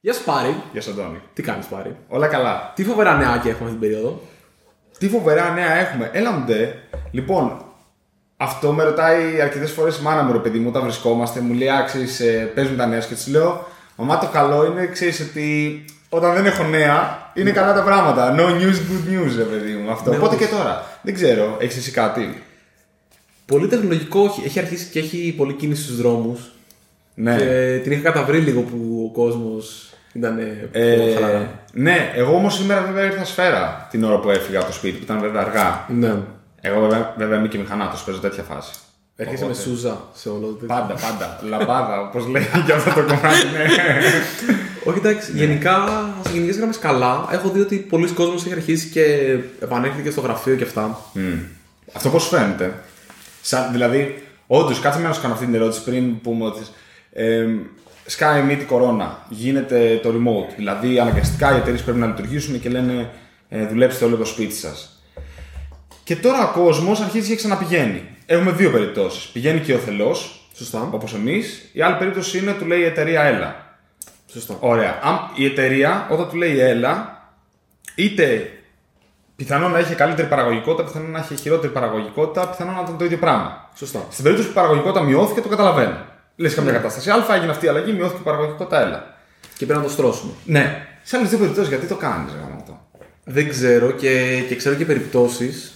Γεια σου Πάρη. Γεια σου Αντώνη. Τι κάνεις Πάρη. Όλα καλά. Τι φοβερά νεάκια έχουμε αυτή την περίοδο. Τι φοβερά νέα έχουμε. Έλα μου ντε. Λοιπόν, αυτό με ρωτάει αρκετές φορές η μάνα μου, ρε παιδί μου, όταν βρισκόμαστε. Μου λέει, άξι, παίζουν τα νέα σου και της λέω, Μαμά, το καλό είναι, ξέρεις ότι όταν δεν έχω νέα, είναι καλά τα πράγματα. No news, good news, ρε παιδί μου. Αυτό. Ναι, Οπότε όντως. και τώρα. Δεν ξέρω, έχεις εσύ κάτι; Πολύ τεχνολογικό, όχι. έχει αρχίσει και έχει πολλή κίνηση στους δρόμους. Ναι. Και την είχα καταβρει λίγο που ο κόσμος ήταν Ε, πιο χαλαρά. ναι, εγώ όμως σήμερα βέβαια ήρθα σφαίρα την ώρα που έφυγα από το σπίτι, που ήταν βέβαια αργά. Ναι. Εγώ βέβαια, βέβαια είμαι και μηχανάτος, παίζω τέτοια φάση. Έρχεσαι με Οπότε- σούζα σε όλο το Πάντα, πάντα. Λαμπάδα, όπως λέει και αυτό το κομμάτι. Ναι. Όχι, εντάξει, γενικά σε γενικές γραμμές καλά. Έχω δει ότι πολλοί κόσμοι έχει αρχίσει και επανέρχεται και στο γραφείο και αυτά. Μμ. Αυτό πώς φαίνεται; Σαν, δηλαδή, όντως, κάτσε με να σου κάνω αυτή την ερώτηση πριν πούμε ότι. Ε, σκάει μύτη κορώνα, γίνεται το remote. Δηλαδή, αναγκαστικά οι εταιρείες πρέπει να λειτουργήσουν και λένε ε, δουλέψτε όλο το σπίτι σας. Και τώρα ο κόσμος αρχίζει και ξαναπηγαίνει. Έχουμε δύο περιπτώσεις. Πηγαίνει και ο θελός, Σωστά. όπως εμείς. Η άλλη περίπτωση είναι του λέει η εταιρεία έλα. Σωστά. Ωραία. Αν η εταιρεία όταν του λέει έλα, είτε πιθανόν να έχει καλύτερη παραγωγικότητα, πιθανόν να έχει χειρότερη παραγωγικότητα, πιθανόν να ήταν το ίδιο πράγμα. Σωστά. Στην περίπτωση που η παραγωγικότητα μειώθηκε, το καταλαβαίνω. Λες καμιά κατάσταση Α, έγινε αυτή η αλλαγή, μειώθηκε η παραγωγικότητα, έλα. Και πρέπει να το στρώσουμε. Ναι. Σε άλλες δύο περιπτώσεις, γιατί το κάνεις, γαμώτο; Δεν ξέρω και, και ξέρω και περιπτώσεις.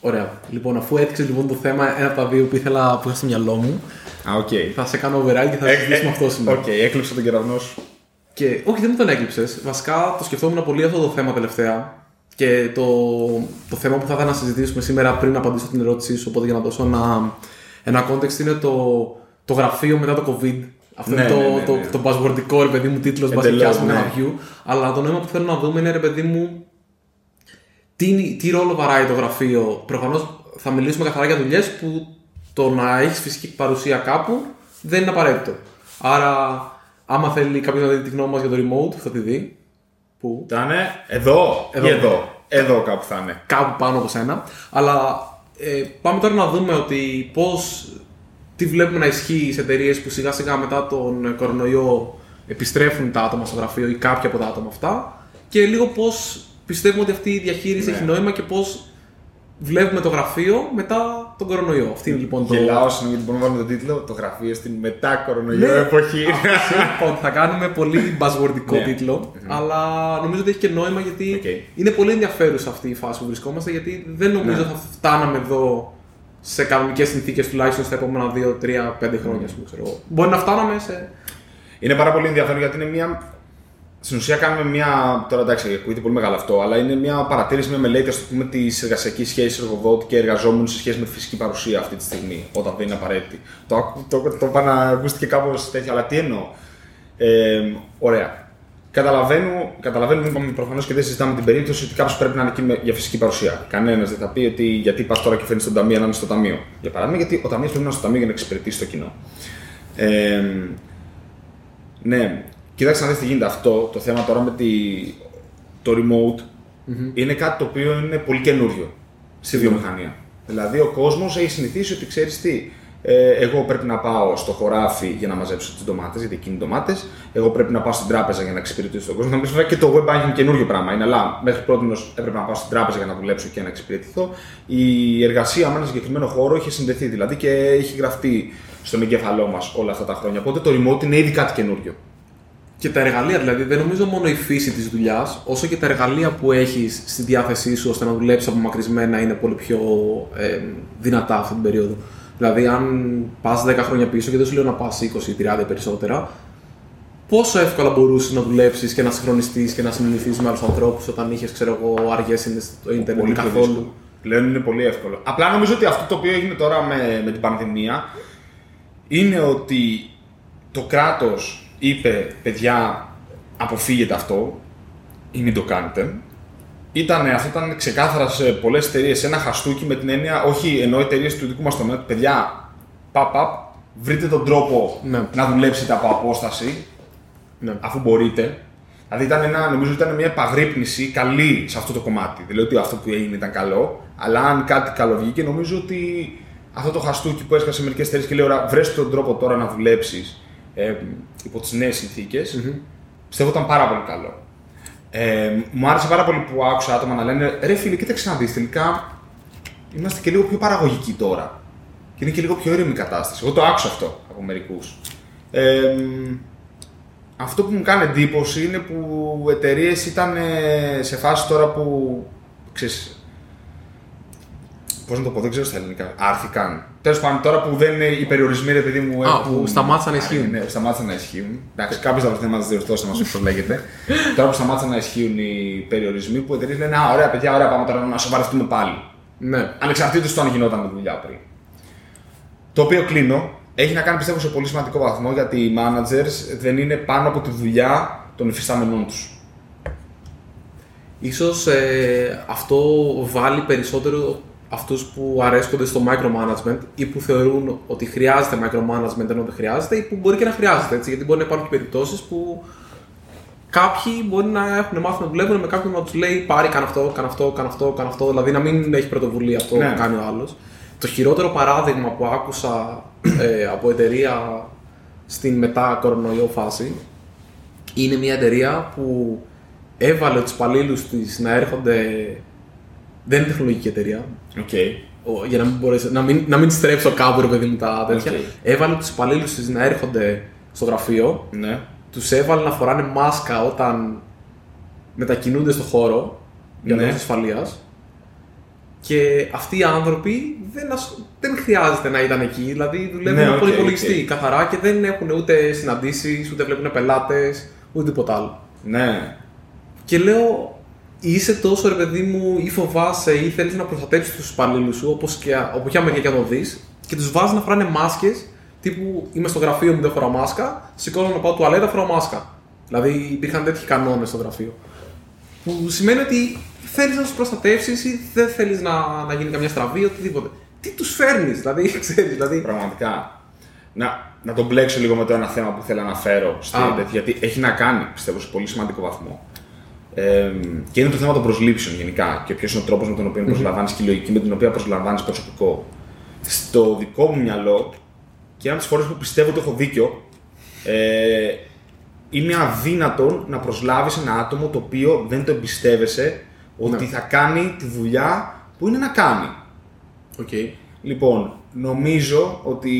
Ωραία. Λοιπόν, αφού έδειξες λοιπόν το θέμα, ένα από τα δύο που ήθελα που είχα στο μυαλό μου, Α, οκ. θα σε κάνω override και θα συζητήσουμε αυτό σήμερα. Οκ, έκλειψα τον κεραυνό σου. Και όχι, δεν μου τον έκλειψες. Βασικά το σκεφτόμουν πολύ αυτό το θέμα τελευταία. Και το, το θέμα που θα ήθελα να συζητήσουμε σήμερα πριν απαντήσω την ερώτησή σου, οπότε για να δώσω ένα, ένα context είναι το, το γραφείο μετά το COVID. Αυτό Ναι, είναι το, ναι, ναι, το, ναι. το buzzwordικό ρε παιδί μου τίτλος Εντελώς, βασιλιά ναι. ναι. review. Αλλά το νόημα που θέλω να δούμε είναι ρε παιδί μου τι, τι ρόλο βαράει το γραφείο. Προφανώς θα μιλήσουμε καθαρά για δουλειές που το να έχεις φυσική παρουσία κάπου δεν είναι απαραίτητο. Άρα, άμα θέλει κάποιος να δει τη γνώμη μας για το remote, θα τη δει. Που Ήταν εδώ, Εδώ. ή εδώ; Εδώ κάπου θα είναι. κάπου πάνω από σένα. Αλλά ε, πάμε τώρα να δούμε ότι πώς, τι βλέπουμε να ισχύει σε εταιρείες που σιγά σιγά μετά τον κορονοϊό επιστρέφουν τα άτομα στο γραφείο ή κάποια από τα άτομα αυτά και λίγο πώς πιστεύουμε ότι αυτή η διαχείριση Ναι. έχει νόημα και πώς βλέπουμε το γραφείο μετά τον κορονοϊό. Αυτή είναι λοιπόν το... Γελάω, συγγνώμη, γιατί μπορούμε να βάλουμε τον τίτλο Το γραφείο στην μετά κορονοϊό Ναι. εποχή. Λοιπόν, θα κάνουμε πολύ buzzword ικό Ναι. τίτλο, αλλά νομίζω ότι έχει και νόημα γιατί Οκ. είναι πολύ ενδιαφέρουσα αυτή η φάση που βρισκόμαστε. Γιατί δεν νομίζω Ναι. θα φτάναμε εδώ σε κανονικές συνθήκες τουλάχιστον στα επόμενα 2, 3, 5 χρόνια. ας πούμε, ξέρω εγώ. Μπορεί να φτάναμε σε. Είναι πάρα πολύ ενδιαφέρον γιατί είναι μια. Στην ουσία κάνουμε μια. Τώρα εντάξει, ακούγεται πολύ μεγάλο αυτό, αλλά είναι μια παρατήρηση, μια μελέτη, ας το πούμε, της εργασιακής σχέσης εργοδότη και εργαζόμενου σε σχέση με τη φυσική παρουσία αυτή τη στιγμή, όταν δεν είναι απαραίτητη. Το, άκου- το, το, το είπα να ακούστηκε κάπω τέτοιο, αλλά τι εννοώ. Ε, ωραία. Καταλαβαίνω, καταλαβαίνω είπαμε προφανώς και δεν συζητάμε την περίπτωση ότι κάποιος πρέπει να είναι εκεί με- για φυσική παρουσία. Κανένας δεν θα πει ότι γιατί πας τώρα και φέρνεις τον ταμείο να είναι στο ταμείο. Για παράδειγμα, γιατί ο ταμείος πρέπει να είναι στο ταμείο για να εξυπηρετήσει το κοινό. Ε, ναι, κοίταξε να δεις τι γίνεται αυτό, το θέμα τώρα με τη, το remote, είναι κάτι το οποίο είναι πολύ καινούριο στη βιομηχανία. Δηλαδή ο κόσμος έχει συνηθίσει ότι ξέρεις τι, ε, εγώ πρέπει να πάω στο χωράφι για να μαζέψω τις ντομάτες, γιατί εκείνοι οι ντομάτες, εγώ πρέπει να πάω στην τράπεζα για να εξυπηρετήσω τον κόσμο. Να μην σου και το web banking καινούριο πράγμα είναι, αλλά μέχρι πρώτη έπρεπε να πάω στην τράπεζα για να δουλέψω και να εξυπηρετηθώ. Η εργασία με ένα συγκεκριμένο χώρο είχε συνδεθεί δηλαδή και έχει γραφτεί στον εγκέφαλό μας όλα αυτά τα χρόνια. Οπότε το remote είναι ήδη κάτι καινούριο. Και τα εργαλεία, δηλαδή δεν νομίζω μόνο η φύση της δουλειάς, όσο και τα εργαλεία που έχεις στη διάθεσή σου ώστε να δουλέψεις απομακρυσμένα είναι πολύ πιο ε, δυνατά αυτή την περίοδο. Δηλαδή, αν πας 10 χρόνια πίσω, και δεν σου λέω να πας 20-30 περισσότερα, πόσο εύκολα μπορούσες να δουλέψεις και να συγχρονιστείς και να συνεννοηθεί με άλλους ανθρώπους όταν είχες, ξέρω εγώ, αργέ στο ίντερνετ Πολύ πιο καθόλου; δύσκολο. Πλέον είναι πολύ εύκολο. Απλά νομίζω ότι αυτό το οποίο έγινε τώρα με, με την πανδημία είναι ότι το κράτος είπε παιδιά αποφύγετε αυτό ή μην το κάνετε. Ήτανε, αυτό ήταν ξεκάθαρα σε πολλές εταιρείες ένα χαστούκι με την έννοια, όχι ενώ εταιρείες του δικού μας τομέα, παιδιά, παπ, παπ, βρείτε τον τρόπο Ναι. να δουλέψετε από απόσταση Ναι. αφού μπορείτε. Δηλαδή ήταν ένα, νομίζω ότι ήταν μια επαγρύπνηση καλή σε αυτό το κομμάτι. Δηλαδή ότι αυτό που έγινε ήταν καλό, αλλά αν κάτι καλό βγήκε, νομίζω ότι αυτό το χαστούκι που έσκασε μερικές εταιρείες και λέει: Ωραία, βρες τον τρόπο τώρα να δουλέψεις ε, υπό τις νέες συνθήκες, Πιστεύω ήταν πάρα πολύ καλό. Ε, μου άρεσε πάρα πολύ που άκουσα άτομα να λένε ρε φίλε, κοίταξε να δεις, τελικά είμαστε και λίγο πιο παραγωγικοί τώρα. Και είναι και λίγο πιο ήρεμη η κατάσταση. Εγώ το άκουσα αυτό από μερικούς. Ε, αυτό που μου κάνει εντύπωση είναι που εταιρείες ήταν ε, σε φάση τώρα που. Ξέρεις, Πώς να το πω, δεν ξέρω στα ελληνικά. Άρθηκαν. Τέλος πάντων, τώρα που δεν είναι οι περιορισμοί, ρε παιδί μου. Α, έχουν- που σταμάτησαν να ισχύουν. Ναι, σταμάτησαν να ισχύουν. Εντάξει, κάποιο θα βρεθεί να μας διορθώσει, να μας πει πώ λέγεται. τώρα που σταμάτησαν να ισχύουν οι περιορισμοί, που οι εταιρείες λένε Α, ωραία, παιδιά, ωραία, πάμε τώρα να σοβαρευτούμε πάλι. Ναι. Ανεξαρτήτως του αν γινόταν με δουλειά πριν. Το οποίο κλείνω έχει να κάνει πιστεύω σε πολύ σημαντικό βαθμό γιατί οι managers δεν είναι πάνω από τη δουλειά των υφιστάμενών τους. Ίσως ε, αυτό βάλει περισσότερο αυτούς που αρέσκονται στο micromanagement ή που θεωρούν ότι χρειάζεται micromanagement ενώ δεν χρειάζεται ή που μπορεί και να χρειάζεται έτσι, γιατί μπορεί να υπάρχουν και περιπτώσεις που κάποιοι μπορεί να έχουν μάθει να δουλεύουν με κάποιον να τους λέει πάρει κάνε αυτό, κάνε αυτό, κάνε αυτό, κάνε αυτό, δηλαδή να μην έχει πρωτοβουλία αυτό Ναι. που κάνει ο άλλος. Το χειρότερο παράδειγμα που άκουσα ε, από εταιρεία στην μετά κορονοϊό φάση είναι μια εταιρεία που έβαλε τους υπαλλήλους της να έρχονται. Δεν είναι τεχνολογική εταιρεία. Οκ. ο- Για να μην, μπορέσω, να μην, να μην στρέψω κάπου ρε παιδί μου τα τέτοια. Οκ. Έβαλε τους υπαλλήλους της να έρχονται στο γραφείο. Ναι. Τους έβαλε να φοράνε μάσκα όταν μετακινούνται στο χώρο για Ναι. λόγους ασφαλείας. Και αυτοί οι άνθρωποι δεν, ασ- δεν χρειάζεται να ήταν εκεί. Δηλαδή δουλεύουν Ναι, από οκ, υπολογιστή οκ. καθαρά και δεν έχουν ούτε συναντήσεις, ούτε βλέπουν πελάτες, ούτε τίποτα άλλο. Ναι. Και λέω, είσαι τόσο ρε παιδί μου, ή φοβάσαι, ή θέλεις να προστατέψεις τους υπαλλήλους σου, όπως και από ποια μεριά και να το δεις, και τους βάζεις να φοράνε μάσκες. Τύπου είμαι στο γραφείο μου, δεν φοράω μάσκα. Σηκώνω να πάω τουαλέτα, φοράω μάσκα. Δηλαδή υπήρχαν τέτοιοι κανόνες στο γραφείο. Που σημαίνει ότι θέλεις να τους προστατεύσεις ή δεν θέλεις να, να γίνει καμιά στραβή, οτιδήποτε. Τι τους φέρνεις, δηλαδή, ξέρεις, δηλαδή. Πραγματικά. Να, να τον μπλέξω λίγο με το ένα θέμα που θέλω να αναφέρω. Στην Α. τέτοια, γιατί έχει να κάνει, πιστεύω, σε πολύ σημαντικό βαθμό. Ε, και είναι το θέμα των προσλήψεων γενικά και ποιος είναι ο τρόπος με τον οποίο προσλαμβάνεις και η λογική με την οποία προσλαμβάνεις προσωπικό. Στο δικό μου μυαλό και ένα από τις φορές που πιστεύω ότι έχω δίκιο, ε, είναι αδύνατον να προσλάβεις ένα άτομο το οποίο δεν το εμπιστεύεσαι ότι Ναι. θα κάνει τη δουλειά που είναι να κάνει. Οκ. Λοιπόν, νομίζω ότι.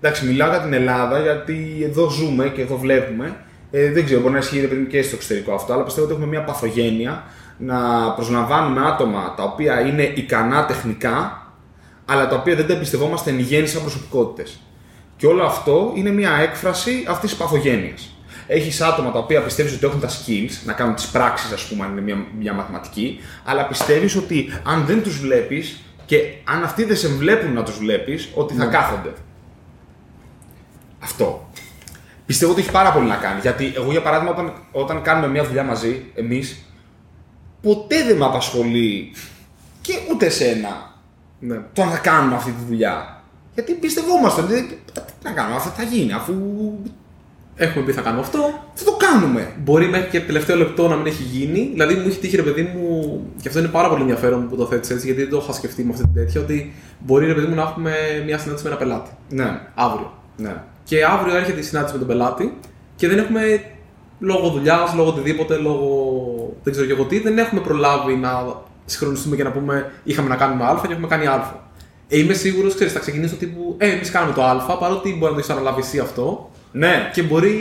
Εντάξει, μιλάω για την Ελλάδα γιατί εδώ ζούμε και εδώ βλέπουμε. Ε, δεν ξέρω, μπορεί να ισχύει ρε παιδί μου, και στο εξωτερικό αυτό, αλλά πιστεύω ότι έχουμε μια παθογένεια να προσλαμβάνουμε άτομα τα οποία είναι ικανά τεχνικά, αλλά τα οποία δεν τα εμπιστευόμαστε εν γέννη σαν προσωπικότητες. Και όλο αυτό είναι μια έκφραση αυτής της παθογένειας. Έχεις άτομα τα οποία πιστεύεις ότι έχουν τα skills να κάνουν τις πράξεις, ας πούμε, αν είναι μια, μια μαθηματική, αλλά πιστεύεις ότι αν δεν τους βλέπεις και αν αυτοί δεν σε βλέπουν να τους βλέπεις, ότι θα κάθονται. Αυτό. Πιστεύω ότι έχει πάρα πολύ να κάνει. Γιατί εγώ, για παράδειγμα, όταν, όταν κάνουμε μια δουλειά μαζί, εμείς, ποτέ δεν με απασχολεί και ούτε εσένα Ναι. το αν θα κάνουμε αυτή τη δουλειά. Γιατί πιστευόμαστε. ότι Τι να κάνουμε, αυτό θα γίνει, αφού Έχουμε πει θα κάνω αυτό, θα το κάνουμε. Μπορεί μέχρι και τελευταίο λεπτό να μην έχει γίνει. Δηλαδή μου έχει τύχει ρε παιδί μου, και αυτό είναι πάρα πολύ ενδιαφέρον που το θέτεις έτσι, γιατί δεν το είχα σκεφτεί με αυτή την τέτοια, ότι μπορεί ρε παιδί μου να έχουμε μια συνάντηση με ένα πελάτη. Ναι, Αύριο. ναι. Και αύριο έρχεται η συνάντηση με τον πελάτη και δεν έχουμε λόγω δουλειάς, λόγω οτιδήποτε, λόγω δεν ξέρω και εγώ τι, δεν έχουμε προλάβει να συγχρονιστούμε και να πούμε είχαμε να κάνουμε Α και έχουμε κάνει Α. Ε, είμαι σίγουρος, ξέρεις, θα ξεκινήσω τύπου Ε, εμείς κάνουμε το Α, παρότι μπορεί να το έχεις αναλάβει εσύ αυτό, Ναι, και μπορεί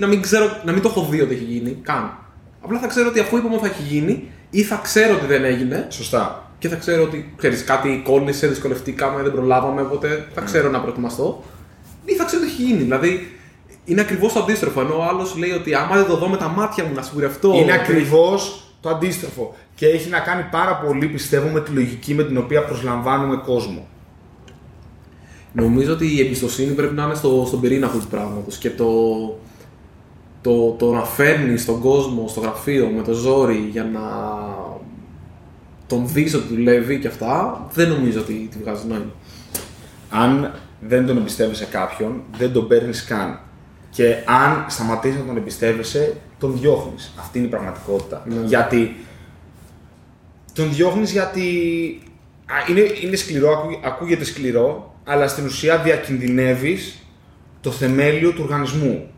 να μην, ξέρω, να μην το έχω δει ότι έχει γίνει καν. Απλά θα ξέρω ότι αφού είπαμε ότι θα έχει γίνει, ή θα ξέρω ότι δεν έγινε, σωστά. και θα ξέρω ότι ξέρεις, κάτι κόλλησε, δυσκολευτήκαμε, δεν προλάβαμε, οπότε θα ξέρω να προετοιμαστώ, ή θα ξέρω ότι έχει γίνει. Δηλαδή, είναι ακριβώς το αντίστροφο. Ενώ ο άλλος λέει ότι άμα δεν το δω με τα μάτια μου να σιγουρευτώ. Είναι ακριβώς το αντίστροφο. Και έχει να κάνει πάρα πολύ, πιστεύω, με τη λογική με την οποία προσλαμβάνουμε κόσμο. Νομίζω ότι η εμπιστοσύνη πρέπει να είναι στο, στον πυρήνα αυτού του πράγματος. Και το, το, το να φέρνει τον κόσμο στο γραφείο με το ζόρι για να τον δεις ότι δουλεύει και αυτά, δεν νομίζω ότι τη βγάζει νόημα. Αν δεν τον εμπιστεύεσαι κάποιον, δεν τον παίρνεις καν. Και αν σταματήσεις να τον εμπιστεύεσαι, τον διώχνεις. Αυτή είναι η πραγματικότητα. Ναι. Γιατί. Τον διώχνεις γιατί. Α, είναι, είναι σκληρό, ακού- ακούγεται σκληρό, αλλά στην ουσία διακινδυνεύεις το θεμέλιο του οργανισμού.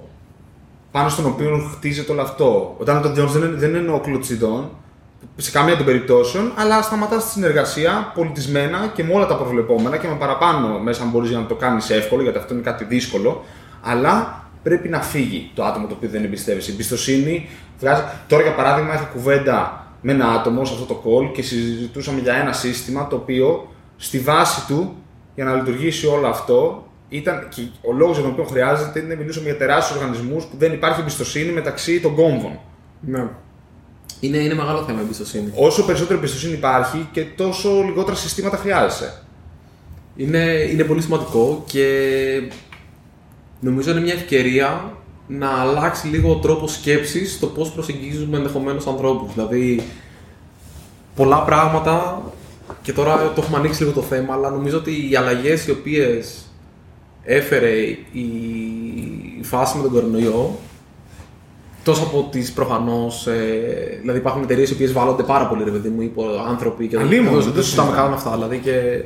πάνω στον οποίο χτίζεται όλο αυτό. Ο Ντάνιελ Jones δεν είναι, δεν είναι ο κλωτσιδόν, σε καμία των περιπτώσεων, αλλά σταματάς στη συνεργασία πολιτισμένα και με όλα τα προβλεπόμενα και με παραπάνω μέσα αν μπορείς να το κάνεις εύκολο, γιατί αυτό είναι κάτι δύσκολο. Αλλά πρέπει να φύγει το άτομο το οποίο δεν εμπιστεύεσαι. Η εμπιστοσύνη βγάζει. Τώρα, για παράδειγμα, είχα κουβέντα με ένα άτομο σε αυτό το call και συζητούσαμε για ένα σύστημα το οποίο στη βάση του για να λειτουργήσει όλο αυτό ήταν και ο λόγος για τον οποίο χρειάζεται είναι να μιλούσαμε για τεράστιους οργανισμούς που δεν υπάρχει εμπιστοσύνη μεταξύ των κόμβων. Ναι. Είναι, είναι μεγάλο θέμα η εμπιστοσύνη. Όσο περισσότερη εμπιστοσύνη υπάρχει και τόσο λιγότερα συστήματα χρειάζεσαι. Είναι, είναι πολύ σημαντικό και νομίζω είναι μια ευκαιρία να αλλάξει λίγο ο τρόπος σκέψης στο πώς προσεγγίζουμε ενδεχομένως ανθρώπους. Δηλαδή, πολλά πράγματα και τώρα το έχουμε ανοίξει λίγο το θέμα, αλλά νομίζω ότι οι αλλαγές οι οποίες έφερε η, η φάση με τον κορονοϊό, τόσο από τις προφανώς. Ε, δηλαδή, υπάρχουν εταιρείες οι οποίες βάλλονται πάρα πολύ, ρε παιδί μου, οι άνθρωποι και Αλλήμον, δεν δεν δεν το συζητάμε συζητάμε. καν αυτά. Δηλαδή, και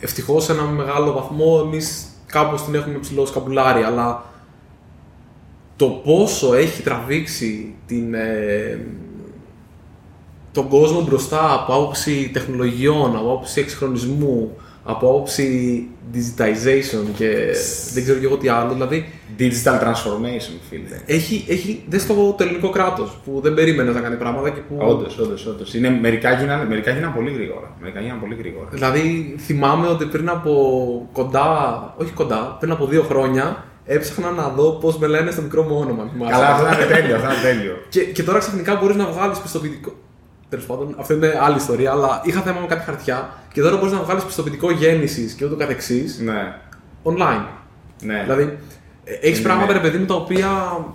ευτυχώς σε ένα μεγάλο βαθμό εμείς κάπως την έχουμε ψηλό σκαμπουλάρι, αλλά το πόσο έχει τραβήξει την, ε, τον κόσμο μπροστά από άποψη τεχνολογιών, από άποψη εξυγχρονισμού, από άποψη digitization και δεν ξέρω και εγώ τι άλλο. Δηλαδή, Digital transformation, φίλε. έχει, έχει δες το, το ελληνικό κράτος που δεν περίμενες να κάνει πράγματα και που. Όντως, όντως, όντως. Μερικά γίνανε, μερικά γίνανε πολύ γρήγορα. Μερικά γίνανε πολύ γρήγορα. Δηλαδή, θυμάμαι ότι πριν από κοντά, όχι κοντά, πριν από δύο χρόνια έψαχνα να δω πώς με λένε στο μικρό μου όνομα. θυμάσαι. Καλά, αυτό είναι τέλειο, αυτό είναι τέλειο. Και, και τώρα ξαφνικά μπορείς να βγάλεις πιστοποιητικό. Τέλος πάντων, αυτό είναι άλλη ιστορία, αλλά είχα θέμα με κάτι χαρτιά και τώρα μπορείς να βγάλεις πιστοποιητικό γέννησης και ούτω καθεξής ναι, online. ναι. Δηλαδή, έχεις Ναι, πράγματα, ναι. ρε παιδί μου, τα οποία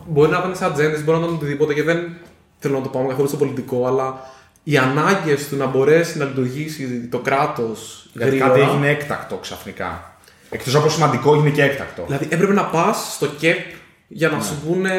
μπορεί να ήταν σε ατζέντες, μπορεί να ήταν οτιδήποτε και δεν θέλω να το πάμε καθόλου στο πολιτικό, αλλά οι ανάγκες του να μπορέσει να λειτουργήσει το κράτος Γιατί κάτι έγινε έκτακτο ξαφνικά. Εκτός από σημαντικό, έγινε και έκτακτο. Δηλαδή, έπρεπε να πας στο ΚΕΠ για Ναι. να σου πούνε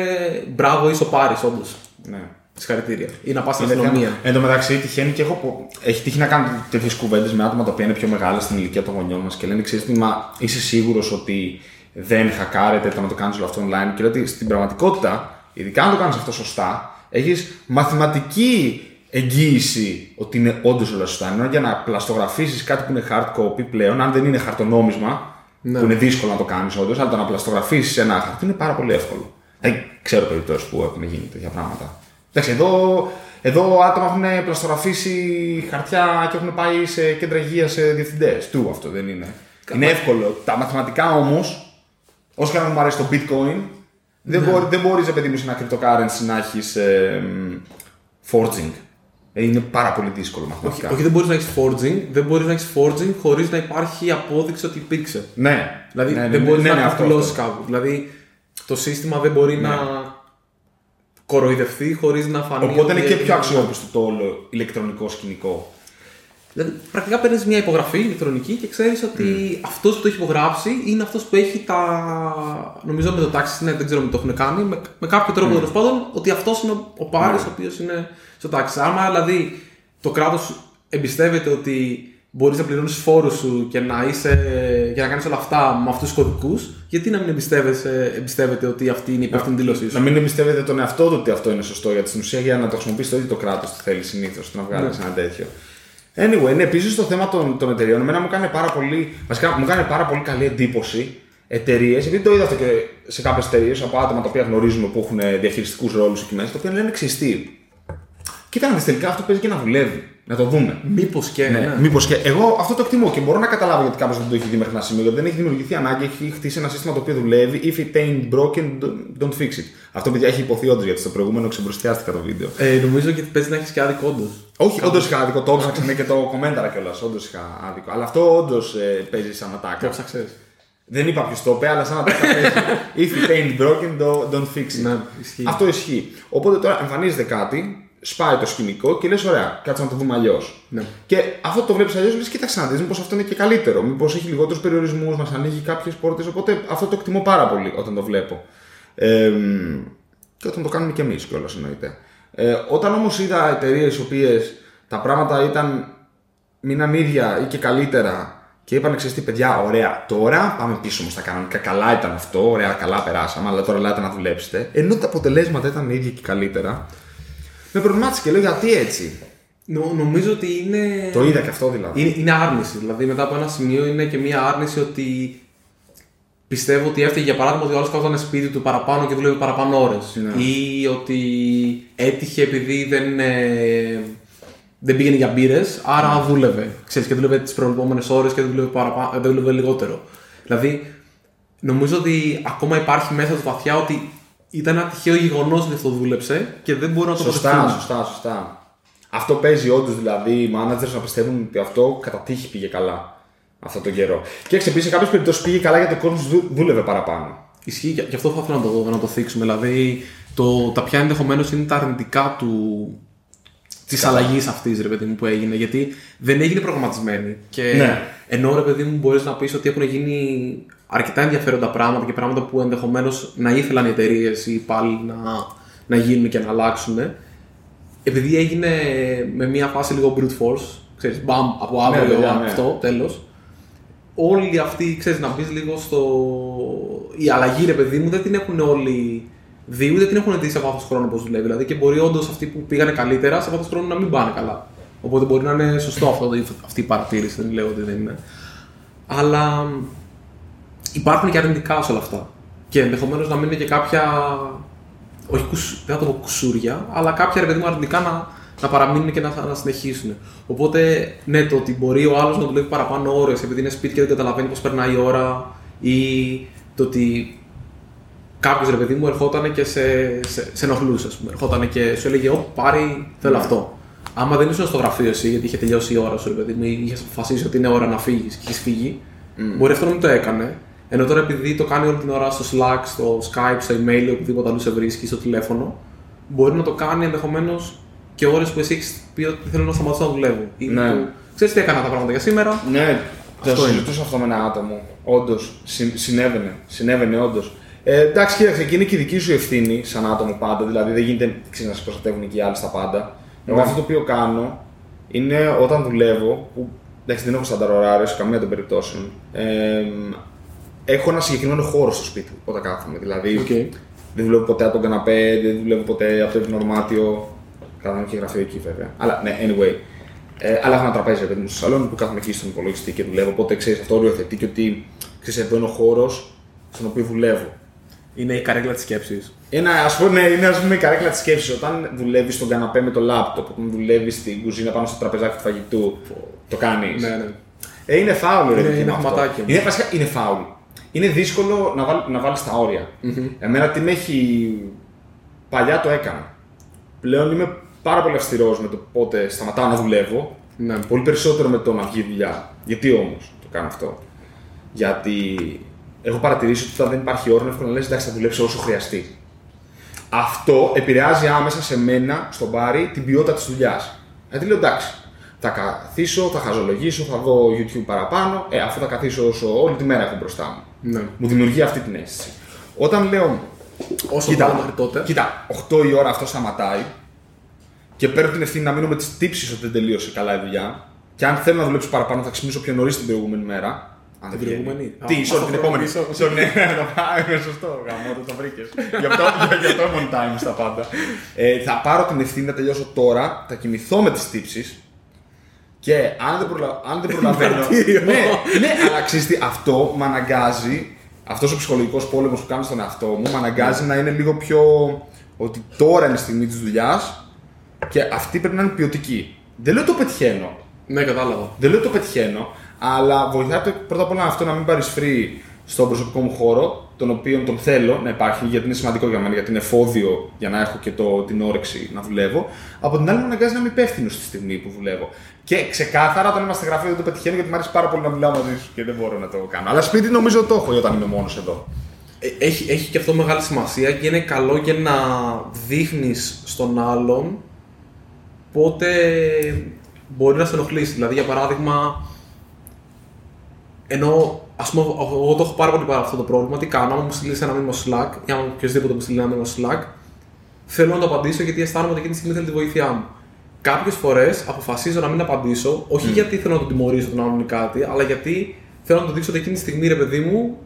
μπράβο, είσαι ο Πάρης, όντως. Ναι. Συγχαρητήρια. Ή να πας στην Είναι αστυνομία. θέμα. Εν τω μεταξύ, τυχαίνει και έχω. πο- Έχει τύχει να κάνω τέτοιες κουβέντες με άτομα τα οποία είναι πιο μεγάλα στην ηλικία των γονιών μας και λένε: Ξέρετε, μα είσαι σίγουρος ότι δεν χακάρεται το να το κάνεις όλο αυτό online. Και λέω ότι στην πραγματικότητα, ειδικά αν το κάνεις αυτό σωστά, έχεις μαθηματική εγγύηση ότι είναι όντως όλα σωστά. Ενώ για να πλαστογραφήσεις κάτι που είναι hard copy πλέον, αν δεν είναι χαρτονόμισμα, Ναι. που είναι δύσκολο να το κάνεις όντως, αλλά το να πλαστογραφήσεις ένα χαρτί είναι πάρα πολύ εύκολο. Δεν ξέρω περιπτώσει που έχουν γίνει τέτοια πράγματα. Εντάξει, εδώ, εδώ άτομα έχουν πλαστογραφήσει χαρτιά και έχουν πάει σε κέντρα υγείας σε διευθυντές. Του αυτό δεν είναι. Είναι εύκολο. Τα μαθηματικά όμως, όσο και αν μου αρέσει το bitcoin, δεν, Ναι. μπορεί, δεν μπορείς, ρε παιδί μου, σε ένα cryptocurrency να έχεις ε, μ, forging. Ε, είναι πάρα πολύ δύσκολο Όχι, μαθηματικά. όχι, δεν μπορείς να έχεις forging, δεν μπορείς να έχεις forging χωρίς να υπάρχει απόδειξη ότι υπήρξε. Ναι, Δηλαδή ναι, ναι, δεν ναι, μπορείς ναι, να ναι, το αυτό, απλώσει αυτό. κάπου. Δηλαδή το σύστημα δεν μπορεί να κοροϊδευτεί χωρίς να φανεί. Οπότε είναι ότι και έχει- πιο αξιόπιστο το όλο ηλεκτρονικό σκηνικό. Δηλαδή, πρακτικά παίρνεις μια υπογραφή ηλεκτρονική και ξέρεις ότι Mm. αυτός που το έχει υπογράψει είναι αυτός που έχει τα. Νομίζω με το taxi, ναι, δεν ξέρω αν το έχουν κάνει. Με, με κάποιο τρόπο Mm. τέλος πάντων ότι αυτός είναι ο, ο Πάρη ο οποίος είναι στο taxi. Άμα δηλαδή το κράτος εμπιστεύεται ότι μπορείς να πληρώνεις φόρους σου και να, είσαι, και να κάνεις όλα αυτά με αυτούς τους κωδικούς, γιατί να μην εμπιστεύεσαι, εμπιστεύεται ότι αυτή είναι η υπεύθυνη δήλωσή Να σου. μην εμπιστεύεται τον εαυτό του ότι αυτό είναι σωστό γιατί στην ουσία για να το χρησιμοποιήσει το ίδιο το κράτος τι θέλει συνήθως να βγάλεις Ναι. ένα τέτοιο. Anyway, ναι, επίσης το θέμα των, των εταιρείων, εμένα μου κάνει πάρα πολύ, βασικά μου κάνει πάρα πολύ καλή εντύπωση εταιρείες, επειδή το είδα αυτό και σε κάποιες εταιρείες από άτομα τα οποία γνωρίζουμε που έχουν διαχειριστικούς ρόλους εκεί μέσα, τα οποία λένε ξυστή. Κοίτα να δεις, τελικά αυτό παίζει και να δουλεύει. Να το δούμε. Μήπως και. Ναι, ναι. Μήπως και. Εγώ αυτό το εκτιμώ και μπορώ να καταλάβω γιατί κάποιος δεν το έχει δει μέχρι ένα σημείο. Γιατί δεν έχει δημιουργηθεί ανάγκη, έχει χτίσει ένα σύστημα το οποίο δουλεύει. If it ain't broken, don't- don't fix it. Αυτό παιδιά έχει υποθεί όντως γιατί στο προηγούμενο ξεμπροστιάστηκα το βίντεο. Ε, νομίζω και παίζει να έχεις και άδικο όντως. Όχι, όντως είχα άδικο. Το έψαξα ναι, και το κομμένταρα κιόλας. Όντως είχα άδικο. Αλλά αυτό όντως παίζει σαν Το ατάκα. ψάξε. Δεν είπα ποιος το είπε, αλλά σαν ατάκα παίζει. If it ain't broken, don't- don't fix it. Ναι, ισχύει. Αυτό ισχύει. Οπότε τώρα εμφανίζεται κάτι, σπάει το σκηνικό και λες: Ωραία, κάτσε να το δούμε αλλιώς. Ναι. Και αυτό το βλέπεις αλλιώς, λες: Κοίταξε να δεις, μήπως αυτό είναι και καλύτερο. Μήπως έχει λιγότερους περιορισμούς, μας ανοίγει κάποιες πόρτες. Οπότε αυτό το εκτιμώ πάρα πολύ όταν το βλέπω. Ε, και όταν το κάνουμε κι εμείς κιόλας εννοείται. Ε, όταν όμως είδα εταιρείες οι οποίες τα πράγματα ήταν μείναν ίδια ή και καλύτερα Και είπαν, ξέρεις τι, παιδιά, ωραία, τώρα πάμε πίσω όμως στα κανονικά. Καλά ήταν αυτό, ωραία, καλά περάσαμε, αλλά τώρα λέτε να δουλέψετε. Ενώ τα αποτελέσματα ήταν ίδια και καλύτερα. Με προβλημάτισε και λέω γιατί έτσι; Νο, νομίζω ότι είναι. Το είδα και αυτό δηλαδή. Είναι, είναι άρνηση. Δηλαδή, μετά από ένα σημείο είναι και μια άρνηση ότι πιστεύω ότι έφταιγε για παράδειγμα ότι ο άλλος καθόταν σπίτι του παραπάνω και δούλευε παραπάνω ώρες. Ναι. Ή ότι έτυχε επειδή δεν, ε, δεν πήγαινε για μπύρες, άρα δούλευε. Ξέρεις, και δούλευε τις προηγούμενε ώρες και δεν δούλευε, παραπα... δεν δούλευε λιγότερο. Δηλαδή, νομίζω ότι ακόμα υπάρχει μέσα του βαθιά ότι ήταν ένα τυχαίο γεγονός ότι αυτό δούλεψε και δεν μπορούν να το Σωστά, αποδεχτούν. σωστά, σωστά. Αυτό παίζει όντως δηλαδή οι managers να πιστεύουν ότι αυτό κατά τύχη πήγε καλά αυτόν τον καιρό. Και επίσης σε κάποιες περιπτώσεις πήγε καλά γιατί ο κόσμος δού- δούλευε παραπάνω. Ισχύει και και αυτό θα ήθελα να το, να το θίξουμε. Δηλαδή, το, τα ποια ενδεχομένως είναι τα αρνητικά του της αλλαγής αυτής, ρε παιδί μου, που έγινε. Γιατί δεν έγινε προγραμματισμένη. Και Ναι. ενώ ρε παιδί μου, μπορείς να πεις ότι έχουν γίνει αρκετά ενδιαφέροντα πράγματα και πράγματα που ενδεχομένως να ήθελαν οι εταιρείες ή οι υπάλληλοι να, να γίνουν και να αλλάξουν. Επειδή έγινε με μια φάση λίγο brute force, ξέρεις, μπαμ, από αύριο παιδιά, ναι. αυτό, τέλος, όλοι αυτοί, ξέρεις, να μπεις λίγο στο... Η αλλαγή, ρε παιδί μου, δεν την έχουν όλοι δει, ούτε την έχουν δει σε βάθος χρόνου πώς δουλεύει. Δηλαδή και μπορεί όντως αυτοί που πήγανε καλύτερα, σε βάθος χρόνου να μην πάνε καλά. Οπότε μπορεί να είναι σωστό αυτό, αυτή η παρατήρηση, δεν λέω ότι δεν είναι. Αλλά υπάρχουν και αρνητικά σε όλα αυτά. Και ενδεχομένως να μην είναι και κάποια. Όχι, κουσ- δεν θα το πω κουσούρια, αλλά κάποια ρε παιδί μου αρνητικά να, να παραμείνουν και να, να συνεχίσουν. Οπότε, ναι, το ότι μπορεί ο άλλος να δουλεύει παραπάνω ώρες επειδή είναι σπίτι και δεν καταλαβαίνει πώς περνάει η ώρα, ή το ότι κάποιος ρε παιδί μου ερχόταν και σε, σε, σε ενοχλούσε, ας πούμε. Ερχόταν και σου έλεγε: Ω, πάρει, θέλω αυτό. Άμα δεν ήσουν στο γραφείο εσύ, γιατί είχε τελειώσει η ώρα σου, ρε παιδί μου, ή είχες αποφασίσει ότι είναι ώρα να φύγεις και έχεις φύγει, μπορεί αυτό να μην το έκανε. Ενώ τώρα επειδή το κάνει όλη την ώρα στο Slack, στο Skype, στο email, οπουδήποτε αλλού σε βρίσκει, στο τηλέφωνο, μπορεί να το κάνει ενδεχομένως και ώρες που εσύ έχεις πει ότι θέλω να σταματήσω να δουλεύω. Ή Ναι. που, Ξέρεις τι έκανα τα πράγματα για σήμερα. Ναι, το Αυτό είναι. συζητούσα αυτό με ένα άτομο. Όντως, συνέβαινε. Συνέβαινε, όντως. Ε, εντάξει, κοίταξε, εκεί είναι και η δική σου ευθύνη σαν άτομο πάντα. Δηλαδή, δεν γίνεται ξέρεις, να σε προστατεύουν και οι άλλοι στα πάντα. Εγώ Ναι. αυτό το οποίο κάνω είναι όταν δουλεύω, που εντάξει, δεν έχω στάνταρ ωράριο σε καμία των περιπτώσεων. Ε, έχω ένα συγκεκριμένο χώρο στο σπίτι μου όταν κάθομαι. Δηλαδή, Οκ. δεν δουλεύω ποτέ από τον καναπέ, δεν δουλεύω ποτέ από το υπνοδωμάτιο. Κάνω και γραφείο εκεί βέβαια. Αλλά ναι, anyway. Ε, αλλά έχω ένα τραπέζι ρε παιδί μου στο σαλόνι που κάθομαι εκεί στον υπολογιστή και δουλεύω. Οπότε ξέρεις αυτό οριοθετεί και ότι ξέρεις εδώ είναι ο χώρος στον οποίο δουλεύω. Είναι η καρέκλα της σκέψης. Είναι, ας πούμε, ναι, είναι ας πούμε η καρέκλα της σκέψης. Όταν δουλεύεις στον καναπέ με το λάπτοπ, όταν δουλεύεις στην κουζίνα πάνω στο τραπεζάκι του φαγητού, το κάνεις. Ναι, ναι. Ε, είναι φάουλ, ρε Είναι- παιδί είναι μου, αυτό. χωματάκι όμως. Είναι, βασικά είναι φάουλ. Είναι δύσκολο να, βάλ, να βάλεις τα όρια. Εμένα τι με έχει... Παλιά το έκανα. Πλέον είμαι πάρα πολύ αυστηρός με το πότε σταματάω να δουλεύω. Ναι. Πολύ περισσότερο με το να βγει δουλειά. Γιατί όμως το κάνω αυτό. Γιατί έχω παρατηρήσει ότι όταν δεν υπάρχει ώρα είναι εύκολο να λες εντάξει θα δουλέψω όσο χρειαστεί. Αυτό επηρεάζει άμεσα σε μένα, στον μπάρι, την ποιότητα της δουλειάς. Γιατί λέω εντάξει, θα καθίσω, θα χαζολογήσω, θα δω YouTube παραπάνω, ε, αφού θα καθίσω όσο όλη τη μέρα έχω μπροστά μου. Ναι. Μου δημιουργεί αυτή την αίσθηση. Όταν λέω, Όσο κοίτα, μπορώ μέχρι τότε. κοίτα, 8 η ώρα αυτό σταματάει και παίρνω την ευθύνη να μείνω με τις τύψεις ότι δεν τελείωσε καλά η δουλειά. Και αν θέλω να δουλέψω παραπάνω, θα ξυπνήσω πιο νωρίς την προηγούμενη μέρα. Αν δεν Την βγαίνει. προηγούμενη; Τι, Α, sorry, αυτό την επόμενη. πίσω. Sorry, ναι, το πάμε, σωστό. Γαμό, το βρήκες. Γι' αυτό, γι' αυτό ήμουν time στα πάντα. Ε, θα πάρω την ευθύνη να τελειώσω τώρα, θα κοιμηθώ με τις τύψεις και αν δεν, προλα... αν δεν προλαβαίνω. Μαρτύριο. ναι, ναι, αλλά ξέρεις τι, αυτό με αναγκάζει, αυτός ο ψυχολογικός πόλεμος που κάνω στον εαυτό μου, με αναγκάζει να είναι λίγο πιο. ότι τώρα είναι η στιγμή της δουλειάς και αυτή πρέπει να είναι ποιοτική. Δεν λέω το πετυχαίνω. Ναι, κατάλαβα. Δεν λέω το πετυχαίνω, αλλά βοηθάει το, πρώτα απ' όλα αυτό να μην παρισφρεί στον προσωπικό μου χώρο, τον οποίο τον θέλω να υπάρχει, γιατί είναι σημαντικό για μένα, γιατί είναι εφόδιο για να έχω και το, την όρεξη να δουλεύω. Από την άλλη, με αναγκάζει να είμαι υπεύθυνο στη στιγμή που δουλεύω. Και ξεκάθαρα, όταν είμαστε γραφείο, δεν το πετυχαίνω, γιατί μου αρέσει πάρα πολύ να μιλάω μαζί σου και δεν μπορώ να το κάνω. Αλλά σπίτι νομίζω το έχω όταν είμαι μόνος εδώ. Ε, Έχει, έχει και αυτό μεγάλη σημασία και είναι καλό και να δείχνεις στον άλλον πότε μπορεί να σε ενοχλήσει. Δηλαδή, για παράδειγμα, ενώ ας πούμε, εγώ το έχω πάρα πολύ πάρα αυτό το πρόβλημα, τι κάνω, άμα μου στείλεις ένα μήνυμα στο Slack, ή άμα οποιοδήποτε μου στείλει ένα μήνυμα στο Slack, θέλω να το απαντήσω γιατί αισθάνομαι ότι εκείνη τη στιγμή θέλει τη βοήθειά μου. Κάποιες φορές αποφασίζω να μην απαντήσω, όχι γιατί θέλω να τον τιμωρήσω τον άλλον ή κάτι, αλλά γιατί θέλω να το δείξω ότι εκείνη τη στιγμή, ρε παιδί μου,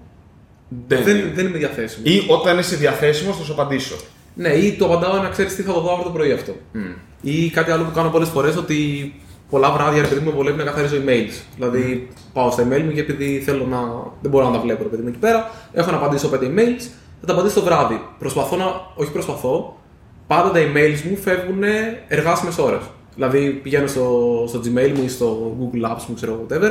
Δεν, δεν, δεν είμαι διαθέσιμος. Ή όταν είσαι διαθέσιμος, θα σου απαντήσω. Ναι, ή το απαντάω να ξέρεις τι θα το δω αύριο το πρωί αυτό. Ή κάτι άλλο που κάνω πολλές φορές ότι πολλά βράδια ρε παιδί μου με βολεύει να καθαρίζω emails. Δηλαδή πάω στα email μου και επειδή θέλω να. δεν μπορώ να τα βλέπω ρε παιδί μου εκεί πέρα, έχω να απαντήσω 5 emails, θα τα απαντήσω το βράδυ. Προσπαθώ να. όχι προσπαθώ, πάντα τα emails μου φεύγουν εργάσιμες ώρες. Δηλαδή πηγαίνω στο, στο Gmail μου ή στο Google Apps μου, ξέρω εγώ, whatever,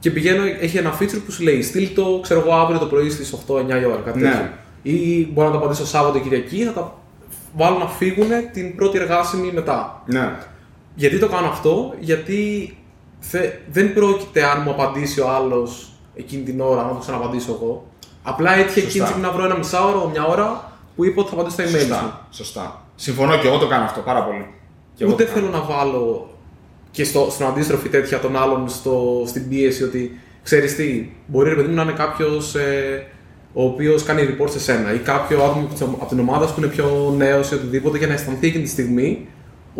και πηγαίνω, έχει ένα feature που σου λέει στείλ το, ξέρω εγώ, αύριο το πρωί στις 8-9 η ώρα, κάτι Ναι. τέτοιο. Ή μπορώ να τα απαντήσω Σάββατο Κυριακή, θα τα βάλω να φύγουν την πρώτη εργάσιμη μετά. Ναι. Γιατί το κάνω αυτό, γιατί θε- δεν πρόκειται αν μου απαντήσει ο άλλος εκείνη την ώρα να το ξαναπαντήσω εγώ. Απλά έτυχε Σωστά. εκείνη τη στιγμή να βρω ένα μισάωρο, μια ώρα που είπα ότι θα απαντήσω στα email μου. Σωστά. Σωστά. Συμφωνώ και εγώ το κάνω αυτό πάρα πολύ. Και εγώ Ούτε το κάνω. θέλω να βάλω και στο, στον αντίστροφη τέτοια των άλλων στο, στην πίεση ότι ξέρεις τι, μπορεί ρε παιδί μου να είναι κάποιος ε, ο οποίος κάνει report σε σένα ή κάποιο άτομο από την ομάδα σου που είναι πιο νέος ή οτιδήποτε για να αισθανθεί εκείνη τη στιγμή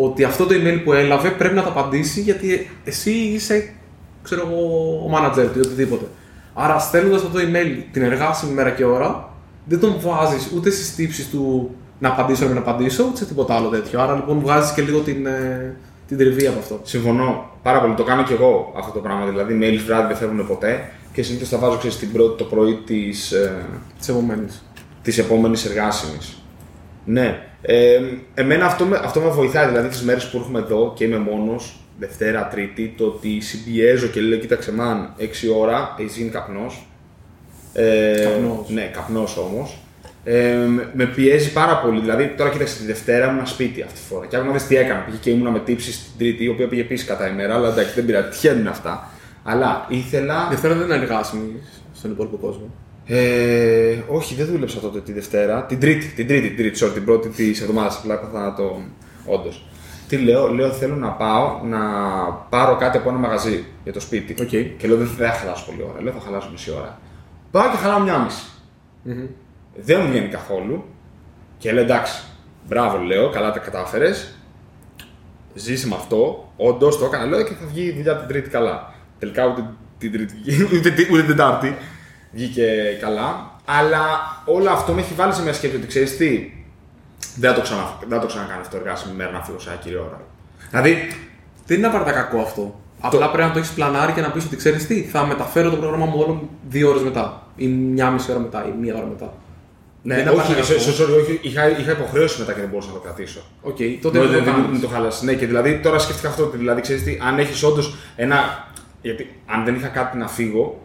ότι αυτό το email που έλαβε πρέπει να το απαντήσει γιατί εσύ είσαι ξέρω εγώ, ο manager του ή οτιδήποτε. Άρα στέλνοντας αυτό το email την εργάσιμη μέρα και ώρα, δεν τον βάζεις ούτε στις τύψεις του να απαντήσω ή να μην απαντήσω, ούτε σε τίποτα άλλο τέτοιο. Άρα λοιπόν βγάζεις και λίγο την, ε, την τριβή από αυτό. Συμφωνώ πάρα πολύ. Το κάνω και εγώ αυτό το πράγμα. Δηλαδή, mails βράδυ δεν φεύγουν ποτέ και συνήθως τα βάζω ξέρεις, την πρώτη, το πρωί της Της επόμενης. της επόμενης εργάσιμης. Ναι. Ε, εμένα αυτό με, αυτό με βοηθάει. Δηλαδή, τις μέρες που έρχομαι εδώ και είμαι μόνος, Δευτέρα, Τρίτη, το ότι συμπιέζω και λέω: Κοίταξε, μαν, 6 ώρα, έχεις γίνει καπνός. Ε, Καπνός. Ναι, καπνός όμως. Ε, με- με πιέζει πάρα πολύ. Δηλαδή, τώρα κοίταξε τη Δευτέρα ήμουν σπίτι αυτή τη φορά. Και άκουγα να δεις τι έκανα. Πήγε και ήμουνα με τύψεις την Τρίτη, η οποία πήγε επίσης κατά ημέρα, αλλά εντάξει, δεν πειράζει. Τυχαίνουν αυτά. Αλλά ήθελα. Δευτέρα δεν είναι εργάσιμη στον υπόλοιπο κόσμο. Ε, όχι, δεν δούλεψα τότε τη Δευτέρα. Την Τρίτη, την Τρίτη, την Τρίτη, sorry, την πρώτη της εβδομάδας. Απλά έπαθα να το. Όντως. Τι λέω, λέω θέλω να πάω να πάρω κάτι από ένα μαγαζί για το σπίτι. Οκ. Και λέω δεν θα χαλάσω πολύ ώρα. Λέω θα χαλάσω μισή ώρα. Πάω και χαλάω μια μισή. Δεν μου βγαίνει καθόλου. Και λέω εντάξει, μπράβο λέω, καλά τα κατάφερες. Ζήσε με αυτό. Όντως το έκανα, λέω και θα βγει η δουλειά την Τρίτη καλά. Τελικά ούτε την Τρίτη βγήκε, ούτε, τη- ούτε την Τετάρτη βγήκε καλά. Αλλά όλο αυτό με έχει βάλει σε μια σκέψη ότι ξέρεις τι, δεν θα το, ξανα, δεν θα το ξανακάνω αυτό εργάσιμη μέρα να φύγω σε άκυρη ώρα. Δηλαδή, Δεν είναι απαραίτητα κακό αυτό. Απλά πρέπει να το έχεις πλανάρει και να πεις ότι ξέρεις τι, θα μεταφέρω το πρόγραμμα μου όλο δύο ώρες μετά. Ή μια μισή ώρα μετά, ή μία ώρα μετά. ναι, Δεν είναι όχι, απαραίτητα σε- κακό. σε- sorry, όχι, είχα, είχα υποχρέωση μετά και δεν μπορούσα να το κρατήσω. Οκ, τότε Ναι, δεν δεν, το δεν, κάνεις. δεν το χάλασε. Ναι, και δηλαδή τώρα σκέφτηκα αυτό. ότι Δηλαδή, ξέρεις τι, αν έχεις όντως ένα. Γιατί αν δεν είχα κάτι να φύγω,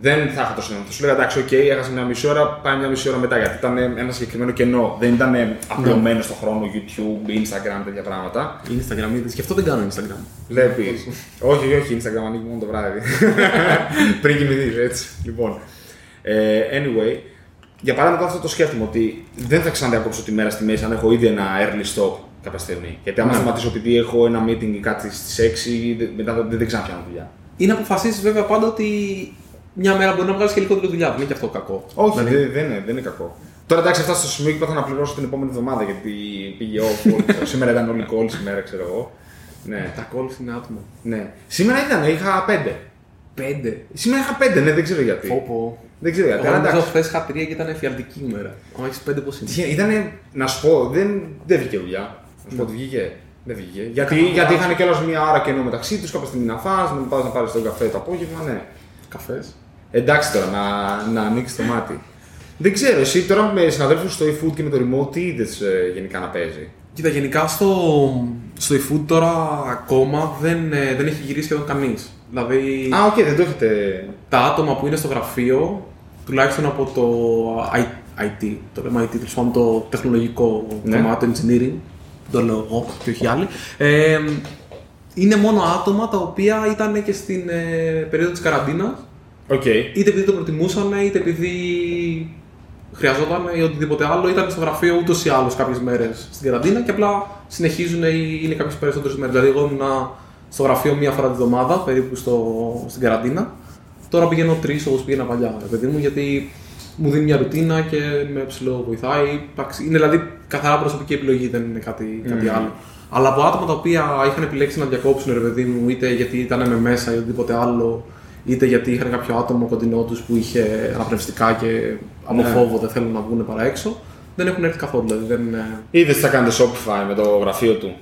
δεν θα είχα το συνέδριο. Θα σου λέγα εντάξει, οκ, έχασα μια μισή ώρα, πάει μια μισή ώρα μετά. Γιατί ήταν ένα συγκεκριμένο κενό. Δεν ήταν απλωμένο στο χρόνο YouTube, Instagram, τέτοια πράγματα. Instagram, είδες, και αυτό δεν κάνω Instagram. Βλέπεις. όχι, όχι, Instagram ανοίγει μόνο το βράδυ. Πριν κοιμηθείς, έτσι. Λοιπόν. Ε, anyway, για παράδειγμα, αυτό το σκέφτομαι ότι δεν θα ξαναδιακόψω τη μέρα στη μέση αν έχω ήδη ένα early stop κάποια στιγμή. Γιατί άμα Ναι. σταματήσω επειδή έχω ένα meeting ή κάτι στις 6, δε- μετά δεν, δεν ξαναπιάνω δουλειά. Ή να αποφασίσεις βέβαια πάντα ότι μια μέρα μπορεί να βγάλεις και λιγότερη δουλειά. Δεν είναι και αυτό κακό. Όχι, Δηλαδή, δεν, δεν, είναι, δεν είναι κακό. Τώρα εντάξει, φτάσει στο σημείο και είπα θα να πληρώσω την επόμενη εβδομάδα γιατί πήγε off. όλη- σήμερα ήταν όλοι calls σήμερα, ξέρω εγώ. Ναι, Τα calls είναι άτομα. ναι. Σήμερα ήταν, είχα πέντε. Πέντε. Σήμερα είχα πέντε, ναι, δεν ξέρω γιατί. Πω, πω. Δεν ξέρω γιατί. Εγώ αλλά νομίζω εντάξει. χθες είχα τρία και ήταν εφιαλτική ημέρα. Αν έχεις πέντε, πώς είναι; Τι- Ήτανε, να σου πω, δεν, δεν βγήκε δουλειά. Να σου πω ότι βγήκε. Δεν βγήκε. Γιατί, Καλά. γιατί είχαν κιόλας μία ώρα κενό μεταξύ τους, κάποια στιγμή να φας, να πας να πάρεις τον καφέ το απόγευμα, ναι. Καφές. Εντάξει τώρα, να, να ανοίξει το μάτι. Δεν ξέρω, εσύ τώρα με συναδέλφους στο eFood και με το remote, τι είδες γενικά να παίζει; Κοίτα, γενικά στο, στο eFood τώρα ακόμα δεν, ε, δεν έχει γυρίσει σχεδόν κανείς. Δηλαδή Α, οκ, δεν το έχετε. τα άτομα που είναι στο γραφείο, τουλάχιστον από το I- IT, το λέμε IT, τέλος πάντων το τεχνολογικό Ναι. κομμάτι, το engineering, το λέω εγώ και όχι άλλοι, ε, είναι μόνο άτομα τα οποία ήταν και στην ε, περίοδο της καραντίνας Οκ. είτε επειδή το προτιμούσαν, είτε επειδή χρειαζόταν ή οτιδήποτε άλλο, ήταν στο γραφείο ούτως ή άλλως κάποιες μέρες στην καραντίνα και απλά συνεχίζουν ή είναι κάποιες περισσότερες μέρες. Δηλαδή, εγώ ήμουν στο γραφείο μία φορά τη βδομάδα περίπου στο, στην καραντίνα. Τώρα πηγαίνω τρεις όπως πήγαινα παλιά, ρε παιδί μου, γιατί μου δίνει μια ρουτίνα και με ψιλοβοηθάει. Εντάξει, Είναι δηλαδή καθαρά προσωπική επιλογή, δεν είναι κάτι, κάτι άλλο. Αλλά από άτομα τα οποία είχαν επιλέξει να διακόψουν, ρε παιδί μου, είτε γιατί ήταν με μέσα ή οτιδήποτε άλλο, είτε γιατί είχαν κάποιο άτομο κοντινό τους που είχε αναπνευστικά και από Ναι. φόβο δεν θέλουν να βγουν παρά έξω. Δεν έχουν έρθει καθόλου. Δηλαδή δεν, ε, Είδες τι θα κάνετε Shopify με το γραφείο του;